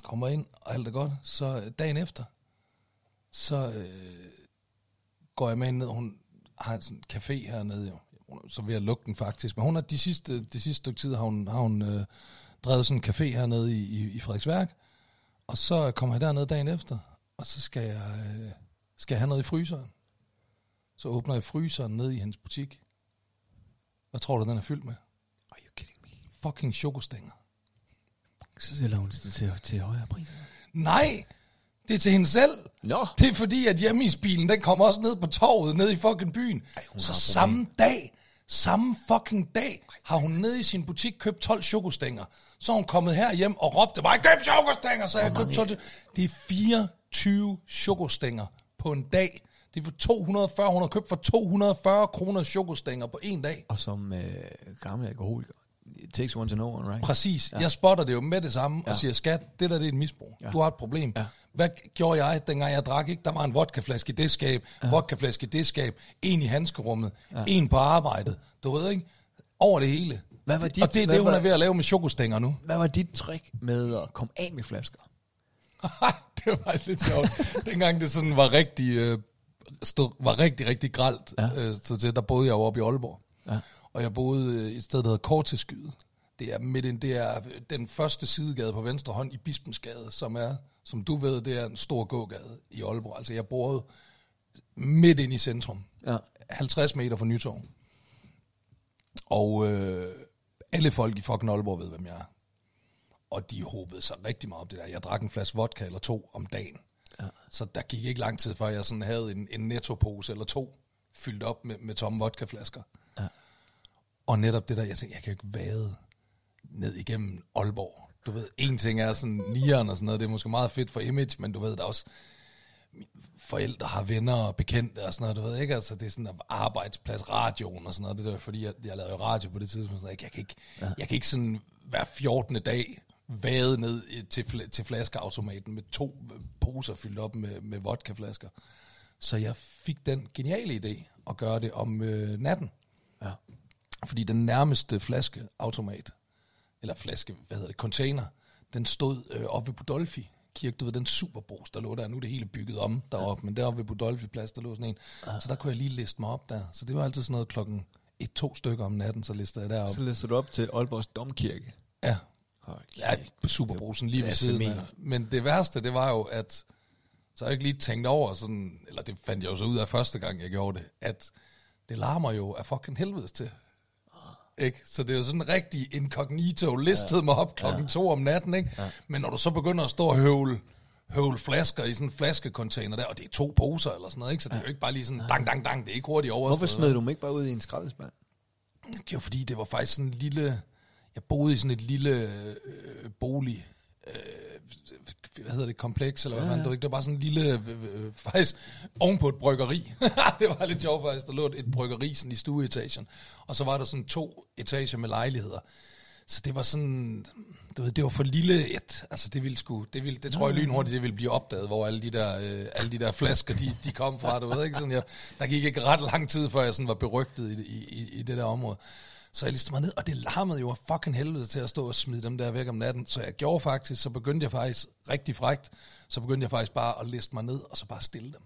Kommer ind, og alt er godt. Så øh, dagen efter, så øh, går jeg med hende ned. Hun har sådan en café hernede, jo. Hun er så ved at lukke den faktisk. Men hun har de sidste, de sidste stykke tid, har hun, har hun øh, drevet sådan en café hernede i, i, i Frederiksværk. Og så kommer jeg derned dagen efter, og så skal jeg, øh, skal jeg have noget i fryseren. Så åbner jeg fryseren ned i hendes butik. Hvad tror du, den er fyldt med? Are you kidding me? Fucking chokostænger. Så sælger hun det til, til højere priser. Nej, det er til hende selv. Nå. Det er fordi, at hjemmeisbilen, den kommer også ned på torvet, ned i fucking byen. Ej, så samme dag, samme fucking dag, har hun ned i sin butik købt 12 chokostænger. Så er hun kommet her hjem og råbte mig, køb chokostænger, så jeg købte 12. Det er 24 chokostænger på en dag. Det er for 240, hun har købt for 240 kroner chokostænger på en dag. Og som øh, gammel alkoholiker, it takes one to know one, right? Præcis. Ja. Jeg spotter det jo med det samme ja. og siger, skat, det der det er et misbrug. Ja. Du har et problem. Ja. Hvad gjorde jeg, dengang jeg drak? Ikke? Der var en vodkaflaske i det skab, ja. vodkaflaske i det skab, en i handskerummet, ja. en på arbejdet. Du ved ikke? Over det hele. Hvad var dit- og det er det, hun var- er ved at lave med chokostænger nu. Hvad var dit trick med at komme af med flasker? det var faktisk lidt sjovt. Dengang det sådan var rigtig, øh, stod, var rigtig, rigtig gralt, ja. øh, så til, der boede jeg jo oppe i Aalborg. Ja. Og jeg boede øh, et sted, der hedder Korteskyde. Det er, midt ind, det er den første sidegade på venstre hånd i Bispensgade, som er, som du ved, det er en stor gågade i Aalborg. Altså jeg boede midt ind i centrum. Ja. 50 meter fra Nytorv. Og øh, alle folk i fucking Aalborg ved, hvem jeg er. Og de håbede sig rigtig meget op det der. Jeg drak en flaske vodka eller to om dagen. Ja. Så der gik ikke lang tid, før jeg sådan havde en, en nettopose eller to fyldt op med, med tomme vodkaflasker. Ja. Og netop det der, jeg tænkte, jeg kan jo ikke vade ned igennem Aalborg. Du ved, en ting er sådan nieren og sådan noget, det er måske meget fedt for image, men du ved, der er også forældre har venner og bekendte og sådan noget, du ved ikke, altså det er sådan en arbejdsplads, radioen og sådan noget, det er fordi, jeg, jeg lavede radio på det tidspunkt, så jeg kan ikke, ja. jeg kan ikke sådan hver 14. dag vade ned til, til flaskeautomaten med to poser fyldt op med, med vodkaflasker. Så jeg fik den geniale idé at gøre det om øh, natten. Ja. Fordi den nærmeste flaskeautomat, eller flaske, hvad hedder det, container, den stod øh, oppe ved Budolfi kirke, du ved, den superbrus, der lå der, nu er det hele bygget om deroppe, men deroppe ved Budolfi Plads, der lå sådan en, så der kunne jeg lige liste mig op der, så det var altid sådan noget klokken et, to stykker om natten, så listede jeg deroppe. Så læser du op til Aalborgs Domkirke. Ja, Ja, superbrusen lige ved siden af. Men det værste, det var jo, at så har jeg ikke lige tænkt over sådan, eller det fandt jeg jo så ud af første gang, jeg gjorde det, at det larmer jo af fucking helvedes til. Ikke? Så det er jo sådan en rigtig incognito listet mig op klokken ja. to om natten, ikke? Ja. Men når du så begynder at stå og høvle, høvle flasker i sådan en flaskecontainer der, og det er to poser eller sådan noget, ikke? Så det er jo ikke bare lige sådan dang, dang, dang, det er ikke hurtigt overstået. Hvorfor smed du dem ikke bare ud i en skraldespand? Det var fordi, det var faktisk sådan en lille... Jeg boede i sådan et lille øh, bolig... Øh, hvad hedder det, kompleks, eller hvad ja, man, det var det var bare sådan en lille, øh, øh, faktisk ovenpå et bryggeri. det var lidt sjovt faktisk, der lå et bryggeri sådan i stueetagen, og så var der sådan to etager med lejligheder. Så det var sådan, du ved, det var for lille et, altså det ville sgu, det, ville, det tror jeg lynhurtigt, det ville blive opdaget, hvor alle de der, øh, alle de der flasker, de, de kom fra, du ved ikke, sådan jeg, der gik ikke ret lang tid, før jeg sådan var berygtet i, i, i det der område. Så jeg listede mig ned, og det larmede jo af fucking helvede til at stå og smide dem der væk om natten. Så jeg gjorde faktisk, så begyndte jeg faktisk rigtig frægt, så begyndte jeg faktisk bare at liste mig ned, og så bare stille dem.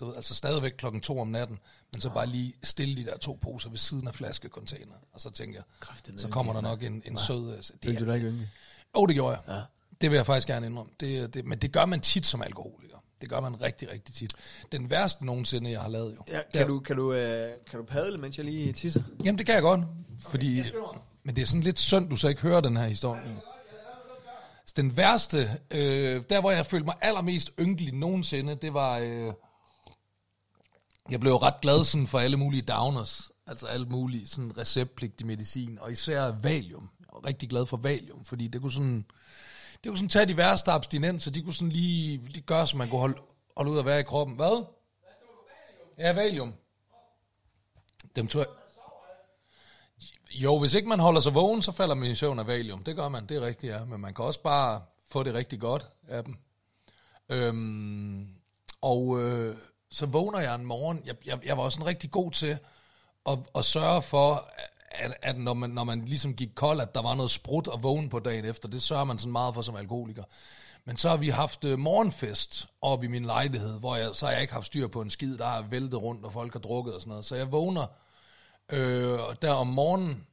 Du ved, altså stadigvæk klokken to om natten, men så bare lige stille de der to poser ved siden af flaskecontainer. Og så tænker jeg, Kraftedeme så kommer der nok en, en sød... øh, Det Vil du da ikke ynge? oh, det gjorde jeg. Ja. Det vil jeg faktisk gerne indrømme. Det, det, men det gør man tit som alkoholiker. Det gør man rigtig, rigtig tit. Den værste nogensinde, jeg har lavet jo. Ja, kan, er- du, kan, du, øh, kan du padle, mens jeg lige tisser? Jamen, det kan jeg godt. Fordi, men det er sådan lidt synd, du så ikke hører den her historie. Så Den værste, øh, der hvor jeg følte mig allermest ynkelig nogensinde, det var, øh, jeg blev ret glad sådan for alle mulige downers, altså alle mulige sådan receptpligtig medicin, og især Valium. Jeg var rigtig glad for Valium, fordi det kunne sådan, det kunne sådan tage de værste abstinenser, de kunne sådan lige, lige gøre, så man kunne holde, holde ud at være i kroppen. Hvad? Ja, Valium. Dem tog jeg... Jo, hvis ikke man holder sig vågen, så falder man i søvn af valium. Det gør man, det er rigtigt, ja. Men man kan også bare få det rigtig godt af dem. Øhm, og øh, så vågner jeg en morgen. Jeg, jeg, jeg var også sådan rigtig god til at, at sørge for, at, at når, man, når man ligesom gik kold, at der var noget sprut og vågen på dagen efter. Det sørger man sådan meget for som alkoholiker. Men så har vi haft øh, morgenfest op i min lejlighed, hvor jeg, så har jeg ikke haft styr på en skid, der har væltet rundt, og folk har drukket og sådan noget. Så jeg vågner øh, der om morgenen,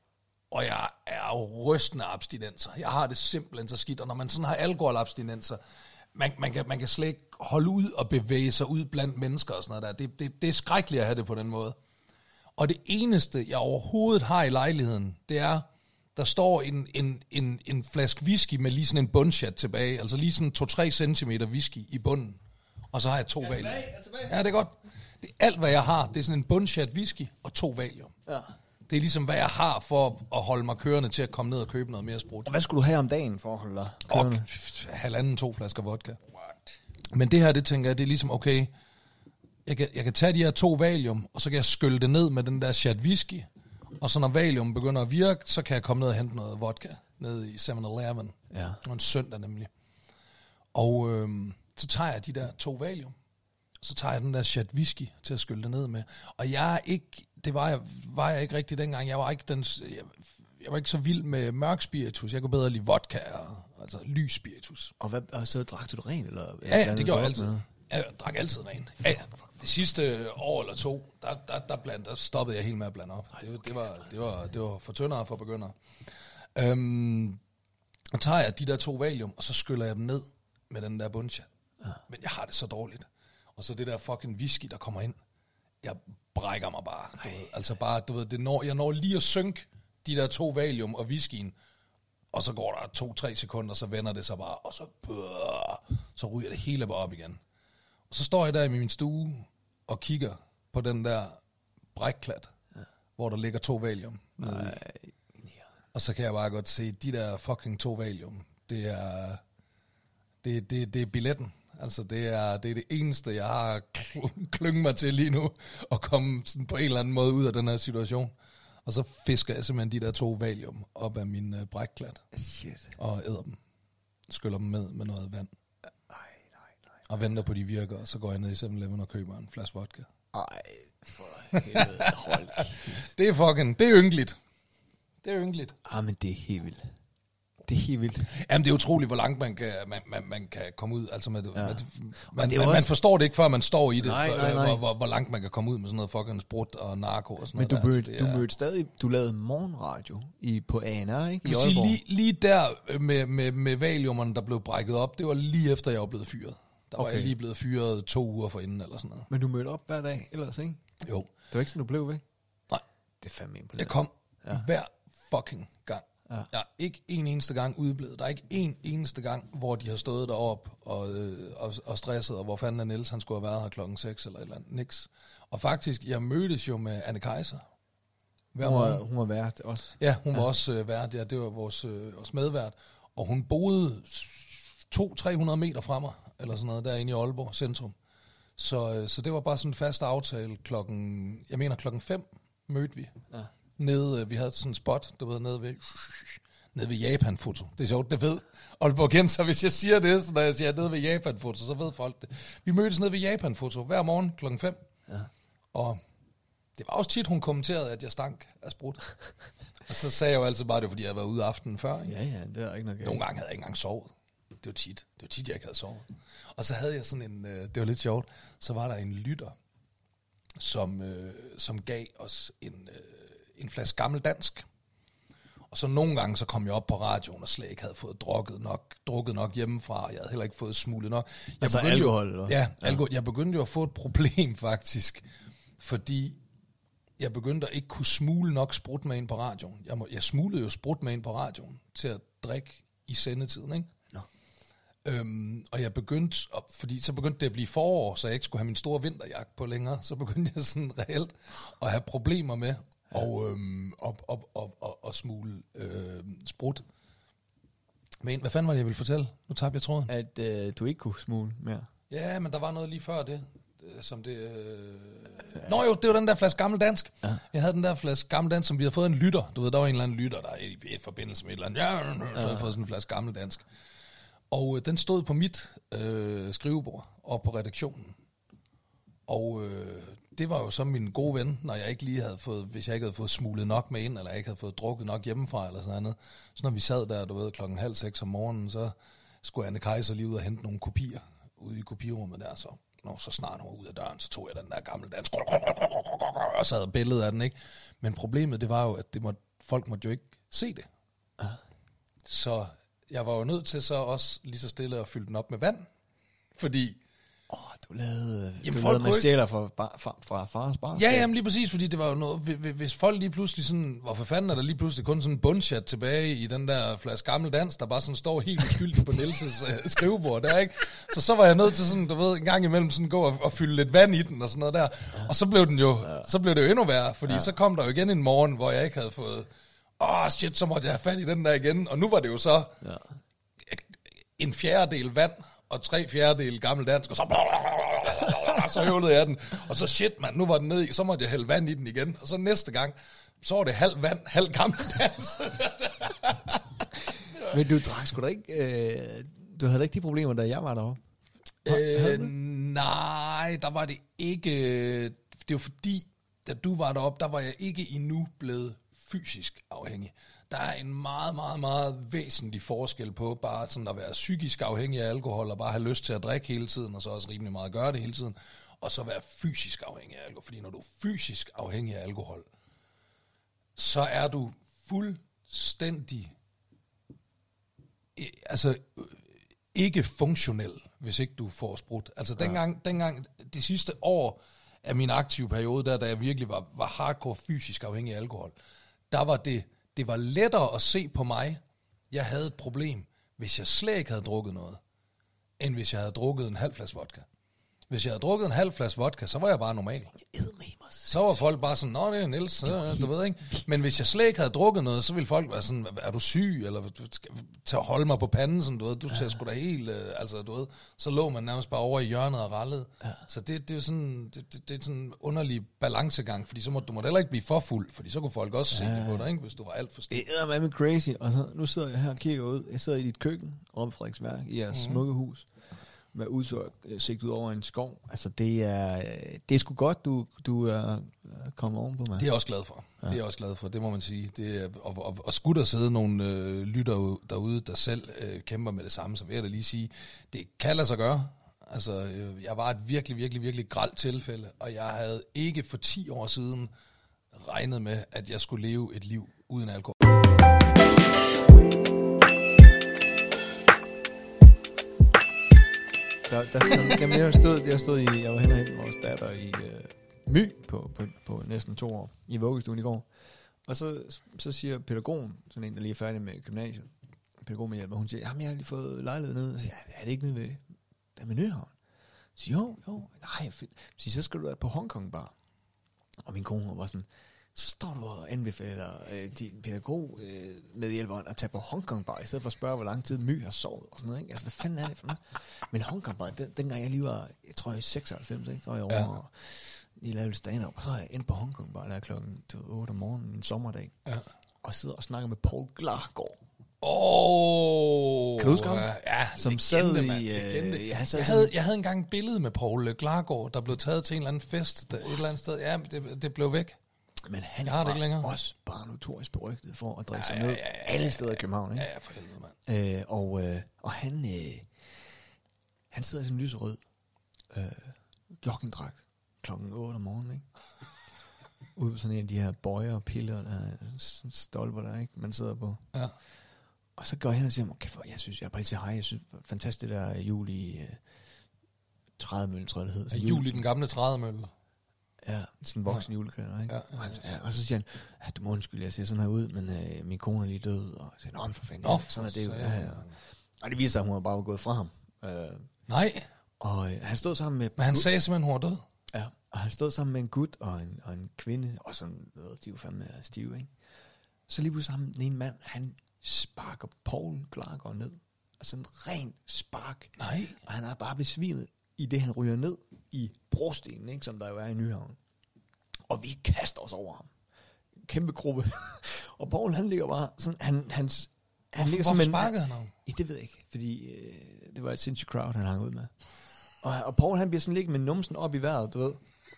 og jeg er rystende abstinenser. Jeg har det simpelthen så skidt, og når man sådan har alkoholabstinenser, man, man, kan, man kan slet ikke holde ud og bevæge sig ud blandt mennesker og sådan noget der. Det, det, det er skrækkeligt at have det på den måde. Og det eneste, jeg overhovedet har i lejligheden, det er, der står en, en, en, en flaske whisky med lige sådan en bundchat tilbage, altså lige sådan 2-3 cm whisky i bunden. Og så har jeg to valium. Ja, det er godt. Det er alt, hvad jeg har. Det er sådan en bundchat whisky og to valium. Ja. Det er ligesom, hvad jeg har for at holde mig kørende til at komme ned og købe noget mere sprut. Og hvad skulle du have om dagen for at holde dig Og kørende? halvanden, to flasker vodka. Men det her, det tænker jeg, det er ligesom, okay, jeg kan, jeg kan tage de her to valium, og så kan jeg skylle det ned med den der chat whisky. Og så når valium begynder at virke, så kan jeg komme ned og hente noget vodka ned i 7-Eleven. Ja. Og en søndag nemlig. Og øhm, så tager jeg de der to valium, og så tager jeg den der chat whisky til at skylle det ned med. Og jeg er ikke, det var jeg, var jeg ikke rigtig dengang. Jeg var ikke den, jeg, jeg var ikke så vild med mørk spiritus. Jeg kunne bedre lide vodka og altså lys spiritus. Og, hvad, og så drak du det rent? Eller, Ja, ja, det gjorde jeg altid. Jeg drak altid rent. Ja, ja. Det sidste år eller to, der, der, der, bland, der stoppede jeg helt med at blande op. Det, det, var, det, var, det var for tyndere for begyndere. Øhm, og tager jeg de der to valium, og så skyller jeg dem ned med den der buncha. Ja. Men jeg har det så dårligt. Og så det der fucking whisky, der kommer ind. Jeg brækker mig bare. Du ved. Altså bare, du ved, det når, jeg når lige at synke de der to valium og whiskyen, og så går der to-tre sekunder, så vender det sig bare, og så, bøh, så ryger det hele bare op igen. Og så står jeg der i min stue og kigger på den der brækklat, ja. hvor der ligger to valium. i. Og så kan jeg bare godt se, de der fucking to valium, det er, det, det, det er billetten. Altså, det er, det er det eneste, jeg har kl- klynget mig til lige nu, at komme sådan på en eller anden måde ud af den her situation. Og så fisker jeg simpelthen de der to valium op af min øh, brækklat, Shit. og æder dem. Skyller dem med med noget vand, Nej, nej, nej. og venter på, de virker, og så går jeg ned i 7-Eleven og køber en flaske vodka. Ej, for helvede. Hold. Det er fucking, det er ynkeligt. Det er ynkeligt. Ah, men det er helt vildt. Det er helt vildt. Jamen, det er utroligt, hvor langt man kan, man, man, man kan komme ud. Altså, med, ja. med, man, det man, også- man forstår det ikke, før man står i det, Nej, hvor- nej, nej. Hvor, hvor, hvor langt man kan komme ud med sådan noget fucking sprut og narko og sådan Men du noget. der. mødte, Altså, du er- mødte stadig, du lavede morgenradio i, på ANR, ikke? I Jeg sige, lige, lige der øh, med, med, med valiumerne, der blev brækket op, det var lige efter, jeg var blevet fyret. Der var Okay. jeg lige blevet fyret to uger forinden eller sådan noget. Men du mødte op hver dag ellers, ikke? Jo. Det var ikke sådan, du blev væk? Nej. Det er fandme Jeg imponerende. kom ja. hver fucking gang. Ja. Jeg er ikke en eneste gang udeblevet. Der er ikke en eneste gang, hvor de har stået derop og, øh, og, og stresset, og hvor fanden er Niels, han skulle have været her klokken 6 eller et eller andet. Niks. Og faktisk, jeg mødtes jo med Anne Kaiser. Hver Hun var, hun var vært også. Ja, hun var også øh, vært. Ja, det var vores, øh, vores medvært. Og hun boede 200-300 meter fra mig, eller sådan noget, derinde i Aalborg centrum. Så, øh, så det var bare sådan en fast aftale klokken, jeg mener klokken 5 mødte vi. Ja. Nede, øh, vi havde sådan en spot, du ved, nede ved, nede ved Japan-foto. Det er sjovt, det ved Aalborg kendt, så hvis jeg siger det, så når jeg siger nede ved Japan-foto, så ved folk det. Vi mødtes nede ved Japan-foto hver morgen klokken 5. Ja. Og det var også tit, hun kommenterede, at jeg stank af sprut. og så sagde jeg jo altid bare, det var, fordi jeg havde været ude aftenen før. Ikke? Ja, ja, det er ikke noget galt. Nogle gange havde jeg ikke engang sovet. Det var tit. Det var tit, jeg ikke havde sovet. Og så havde jeg sådan en, øh, det var lidt sjovt, så var der en lytter, som, øh, som gav os en, øh, en flaske gammel dansk. Og så nogle gange, så kom jeg op på radioen og slet ikke havde fået drukket nok, drukket nok hjemmefra. Jeg havde heller ikke fået smuglet nok. Jeg Altså begyndte alkohol, Jo, eller? ja, alkohol. Jeg begyndte jo at få et problem faktisk, fordi jeg begyndte at ikke kunne smule nok sprut med ind på radioen. Jeg, må, jeg smuglede jo sprut med ind på radioen til at drikke i sendetiden, ikke? Nå. Øhm, og jeg begyndte, at, fordi så begyndte det at blive forår, så jeg ikke skulle have min store vinterjakke på længere, så begyndte jeg sådan reelt at have problemer med og, øhm, op, op, op, op, at smule øhm, sprut. Men hvad fanden var det, jeg ville fortælle? Nu tabte jeg tråden. At øh, du ikke kunne smule mere. Ja, men der var noget lige før det, øh, som det... Øh... Nå jo, det var den der flaske gammel dansk. Ja. Jeg havde den der flaske gammel dansk, som vi havde fået en lytter. Du ved, der var en eller anden lytter, der i, i forbindelse med et eller andet. Ja, så havde jeg fået sådan en flaske gammel dansk. Og øh, den stod på mit øh, skrivebord og på redaktionen. Og øh, det var jo så min gode ven, når jeg ikke lige havde fået, hvis jeg ikke havde fået smuglet nok med ind, eller jeg ikke havde fået drukket nok hjemmefra, eller sådan noget. Så når vi sad der, du ved, klokken halv seks om morgenen, så skulle Anne Kaiser lige ud og hente nogle kopier ude i kopirummet der, så når så snart hun var ud af døren, så tog jeg den der gamle dansk, og så havde billedet af den, ikke? Men problemet, det var jo, at det måtte, folk måtte jo ikke se det. Så jeg var jo nødt til så også lige så stille at fylde den op med vand, fordi Åh, oh, du lavede, Jamen, du folk lavede man stjæler fra, fra, fra, fra fars bar. Ja, jamen lige præcis, fordi det var jo noget, hvi- hvi- hvis folk lige pludselig sådan, hvorfor fanden er der lige pludselig kun sådan en bundchat tilbage i den der flaske gammel dans, der bare sådan står helt uskyldigt på Nielses øh, skrivebord der, ikke? Så så var jeg nødt til sådan, du ved, en gang imellem sådan gå og, og fylde lidt vand i den og sådan noget der. Og så blev den jo, så blev det jo endnu værre, fordi så kom der jo igen en morgen, hvor jeg ikke havde fået, åh oh, shit, så måtte jeg have fat i den der igen. Og nu var det jo så Ja. en fjerdedel vand og tre fjerdedel gammel dansk, og så, så høvlede jeg den. Og så shit, mand, nu var den nede i, så måtte jeg hælde vand i den igen. Og så næste gang, så var det halv vand, halv gammel dansk. Men du drak sgu da ikke... Øh, du havde da ikke de problemer, da jeg var deroppe. øh, nej, der var det ikke. Det var fordi, da du var deroppe, der var jeg ikke endnu blevet fysisk afhængig. Der er en meget, meget, meget væsentlig forskel på bare sådan at være psykisk afhængig af alkohol, og bare have lyst til at drikke hele tiden, og så også rimelig meget gøre det hele tiden, og så være fysisk afhængig af alkohol. Fordi når du er fysisk afhængig af alkohol, så er du fuldstændig øh, altså øh, ikke funktionel, hvis ikke du får sprut. Altså dengang, dengang de sidste år af min aktive periode, der, da jeg virkelig var, var hardcore fysisk afhængig af alkohol, der var det, det var lettere at se på mig, jeg havde et problem, hvis jeg slet ikke havde drukket noget, end hvis jeg havde drukket en halv flaske vodka. Hvis jeg havde drukket en halv flaske vodka, så var jeg bare normal. Så var folk bare sådan, nå, det er Niels, øh, du ved ikke. Men hvis jeg slet ikke havde drukket noget, så ville folk være sådan, er du syg, eller tage og holde mig på panden, sådan, du ved, du ser sgu da helt, øh, altså, du ved, så lå man nærmest bare over i hjørnet og rallede. Så det, det er sådan, det, det, det er sådan en underlig balancegang, fordi så må, du må heller ikke blive for fuld, fordi så kunne folk også se det på dig, ikke, hvis du var alt for stiv. Det er med crazy. Og så, nu sidder jeg her og kigger ud. Jeg sidder i dit køkken, i Frederiksværk, i jeres mm. smukke hus. Med udsigt ud over en skov. Altså, det er, øh, det er sgu godt, du, du er øh, kommet ovenpå mig. Det er jeg også glad for. Ja. Det er jeg også glad for, det må man sige. Det er, og, og, og skulle der sidde nogle øh, lytter derude, der selv øh, kæmper med det samme, så vil jeg da lige sige, det kan lade sig gøre. Altså, øh, jeg var et virkelig, virkelig, virkelig gralt tilfælde, og jeg havde ikke for 10 år siden regnet med, at jeg skulle leve et liv uden alkohol. Der, der stod, jamen, jeg, stod, jeg stod i, jeg var hen og hente vores datter i øh, My på, på, på næsten to år, i vuggestuen i går. Og så, så siger pædagogen, sådan en, der lige er færdig med gymnasiet, pædagog med hjælp, og hun siger, jamen jeg har lige fået lejlighed ned. Og så siger, ja, er det ikke nede ved, der med Nyhavn? Så siger, jo, jo, nej, fedt. Så siger, så skal du være på Hongkong Bar. Og min kone var sådan, så står du og anbefaler øh, din pædagog øh, med hjælperen at tage på Hongkong Bar, i stedet for at spørge, hvor lang tid My har sovet og sådan noget. Ikke? Altså, hvad fanden er det for noget? Men Hongkong Bar, den, dengang jeg lige var, jeg tror jeg i 96, ikke? så var jeg over ja. og lige lavede stand-up, og så er jeg ind på Hongkong Bar, der klokken 8 om morgenen en sommerdag, Ja. og sidder og snakker med Paul Glargaard, Åh! Kan du huske ham? Ja, som legende, sad i... mand, Øh, ja, han sad Jeg havde, jeg havde engang et billede med Paul Klargaard, der blev taget til en eller anden fest der, et eller andet sted. Ja, det, det blev væk. Men han Jeg har det ikke længere. også bare notorisk berygtet for at drikke Ja, sig ja, ned ja, ja, ja, alle steder i København. Ikke? Ja, ja, for helvede, mand. Øh, og, øh, og han, øh, han sidder i sådan en lyserød øh, joggingdragt klokken 8 om morgenen, ikke? Ude på sådan en af de her bøjer og piller, der er stolper der, ikke? Man sidder på. Ja. Og så går jeg hen og siger, okay, for, jeg synes, jeg er bare lige til hej, jeg synes, fantastisk det der jul i øh, 30 mølle, tror jeg det hedder. Ja, jul i den gamle trædemølle. Ja, sådan en voksen ja. julekalender, ikke? Ja, Ja, ja, ja, ja. Og så siger han, ja, du må undskylde, jeg ser sådan her ud, men øh, min kone er lige død. Og jeg siger, nå, men for fanden, ja, sådan er det jo. Ja, ja. Og det viser sig, at hun har bare gået fra ham. Øh, Nej, og øh, han stod sammen med... men han sagde simpelthen, hun var død. Ja, og han stod sammen med en gut og en, og en kvinde, og sådan noget, de jo fandme stive, ikke? Så lige pludselig ham, den ene mand, han sparker Paul Klargaard ned. Og sådan en ren spark. Nej. Og han er bare besvimet i det, han ryger ned i brostenen, ikke, som der jo er i Nyhavn. Og vi kaster os over ham. Kæmpe gruppe. og Paul, han ligger bare sådan, han, hans, han ligger Hvorfor sparkede han ham? Ja, det ved jeg ikke, fordi øh, det var et sindssygt crowd, han hang ud med. Og, og Paul, han bliver sådan ligget med numsen op i vejret, du ved.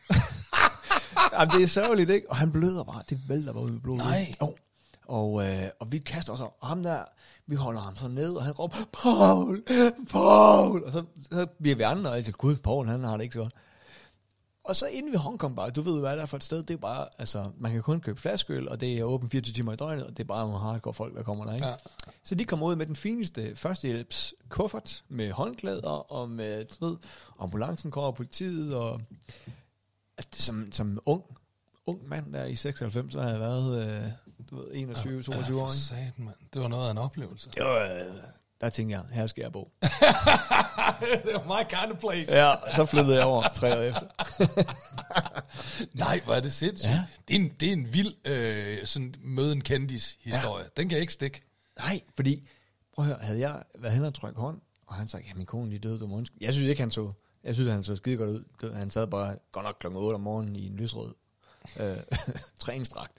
Jamen, det er sørgeligt, ikke? Og han bløder bare, det vælter bare ud med blod. Nej. Oh. Og, øh, og vi kaster os over, ham der, vi holder ham så ned, og han råber, Paul, Paul! Og så, så bliver vi andre, og jeg siger, gud, Paul, han har det ikke så godt. Og så inde ved Hongkong bare, du ved hvad det er for et sted, det er bare, altså, man kan kun købe flaskeøl, og det er åbent 24 timer i døgnet, og det er bare nogle hardcore folk, der kommer der, ikke? Ja. Så de kommer ud med den fineste førstehjælps kuffert med håndklæder og med, du ved, ambulancen kommer og politiet og at det, som, som ung, ung mand der i 96, så havde jeg været, øh, du ved, 21, 22 ja, år, for ikke? satan, mand. Det var noget af en oplevelse. Det var, øh, der tænkte jeg, her skal jeg bo. det var my kind of place. Ja, så flyttede jeg over tre år efter. Nej, hvor er det sindssygt. Ja. Det, er en, det er en vild øh, sådan, møde en kendis historie. Ja. Den kan jeg ikke stikke. Nej, fordi, prøv at høre, havde jeg været hen og trykke hånd, og han sagde, ja, min kone lige døde, du må. Jeg synes ikke, han så, jeg synes, han så skide godt ud. Han sad bare godt nok klokken 8 om morgenen i en lysrød øh, træningsdragt.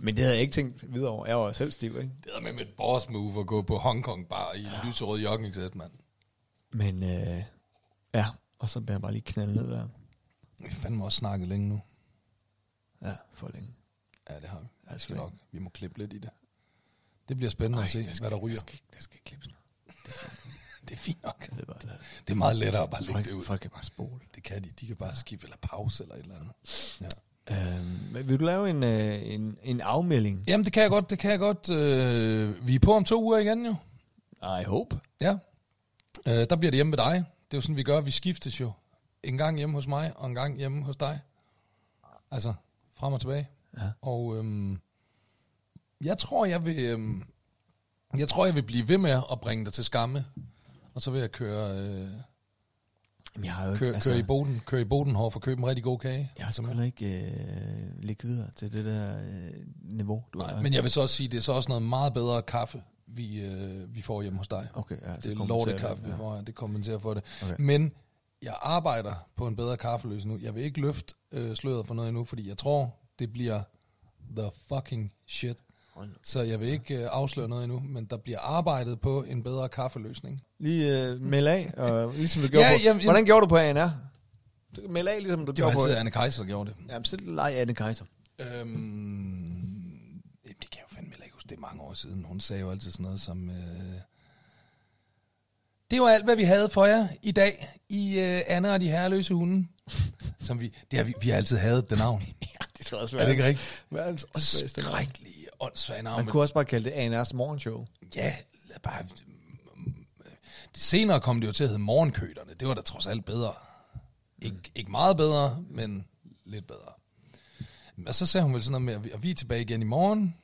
Men det havde jeg ikke tænkt videre over. Jeg var selv stiv, ikke? Det er med et boss move at gå på Hongkong bar i en ja. lyserød joggingsæt, mand. Men øh, ja, og så bliver jeg bare lige knaldet ned der. Vi har fandme også snakket længe nu. Ja, for længe. Ja, det har vi. Ja, det skal nok. Vi må klippe lidt i det. Det bliver spændende Ej, at se, skal, hvad der ryger. Der skal, der skal ikke klippes noget. Det er fint nok. Det er bare, Det er meget lettere at bare lægge folk, det ud. folk kan bare spole. Det kan de. De kan bare skifte eller pause eller et eller andet. Ja. Men vil du lave en, øh, en, en afmelding? Jamen, det kan jeg godt. Det kan jeg godt. Øh, vi er på om to uger igen jo. I hope. Ja. Øh, der bliver det hjemme ved dig. Det er jo sådan, vi gør. Vi skiftes jo. En gang hjemme hos mig, og en gang hjemme hos dig. Altså, frem og tilbage. Ja. Og øhm, jeg tror, jeg vil... Øhm, jeg tror, jeg vil blive ved med at bringe dig til skamme. Og så vil jeg køre, øh, Jamen, jeg har jo ikke, køre, altså, køre i Boden, køre i Bodenhår for at købe en rigtig god kage. Jeg har heller ikke øh, videre til det der øh, niveau, du Nej, har. men jeg vil så også sige, det er så også noget meget bedre kaffe, vi, øh, vi får hjemme hos dig. Okay, ja, det er lortekaffe, vi får, det kompenserer for det. Okay. Men jeg arbejder på en bedre kaffeløsning nu. Jeg vil ikke løfte øh, sløret for noget endnu, fordi jeg tror, det bliver the fucking shit. Så jeg vil ikke øh, afsløre noget endnu, men der bliver arbejdet på en bedre kaffeløsning. Lige øh, meld af, og ligesom du gjorde Ja, på... jamen, Hvordan gjorde du på ANR? Du Meld af, ligesom du Det var gjorde på... altid Anne der gjorde det. Jamen, så leg Anne Kaiser. Øhm, jamen, det kan jeg jo fandme ikke huske. Det er mange år siden. Hun sagde jo altid sådan noget som... Øh, det var alt, hvad vi havde for jer i dag i øh, Anne og de herreløse hunde. Som vi, det har vi, vi har altid haft det navn. ja, det skal også Er det ikke rigtigt? Verdens. Skrækkelige, åndssvage navn. Man men- kunne også bare kalde det ANR's morgenshow. Ja, bare... Det senere kom det jo til at hedde Morgenkøterne. Det var da trods alt bedre. Ikke, ikke meget bedre, men lidt bedre. Og så sagde hun vel sådan noget med, at vi- er tilbage igen i morgen.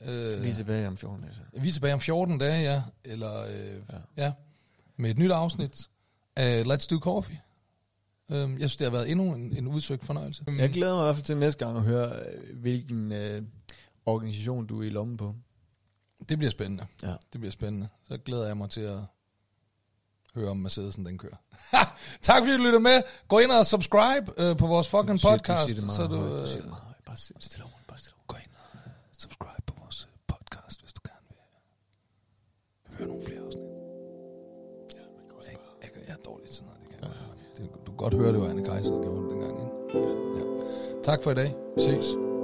Øh, Vi er tilbage om 14 dage. så. vi er tilbage om 14 dage, ja. Eller, øh, ja. ja. Med et nyt afsnit af Let's Do Coffee. Øh, jeg synes, det har været endnu en, en udsøgt fornøjelse. Jeg glæder mig i hvert fald til næste gang at høre, øh, hvilken øh, organisation du er i lommen på. Det bliver spændende. Ja. Det bliver spændende. Så glæder jeg mig til at høre om Mercedesen den kører. tak fordi du lytter med. Gå ind og subscribe øh, på vores fucking Shit, podcast. Du siger så du, øh, siger det meget. Bare sig- stille roligt, bare stille gå ind og subscribe på vores øh, podcast, hvis du gerne vil høre nogle flere afsnit. Ja, jeg, jeg, jeg er dårlig til sådan noget. Det kan jeg godt høre. det, du kan godt høre, det var Anne Kejser, der gjorde det dengang. Ikke? Ja. Tak for i dag. Vi ses.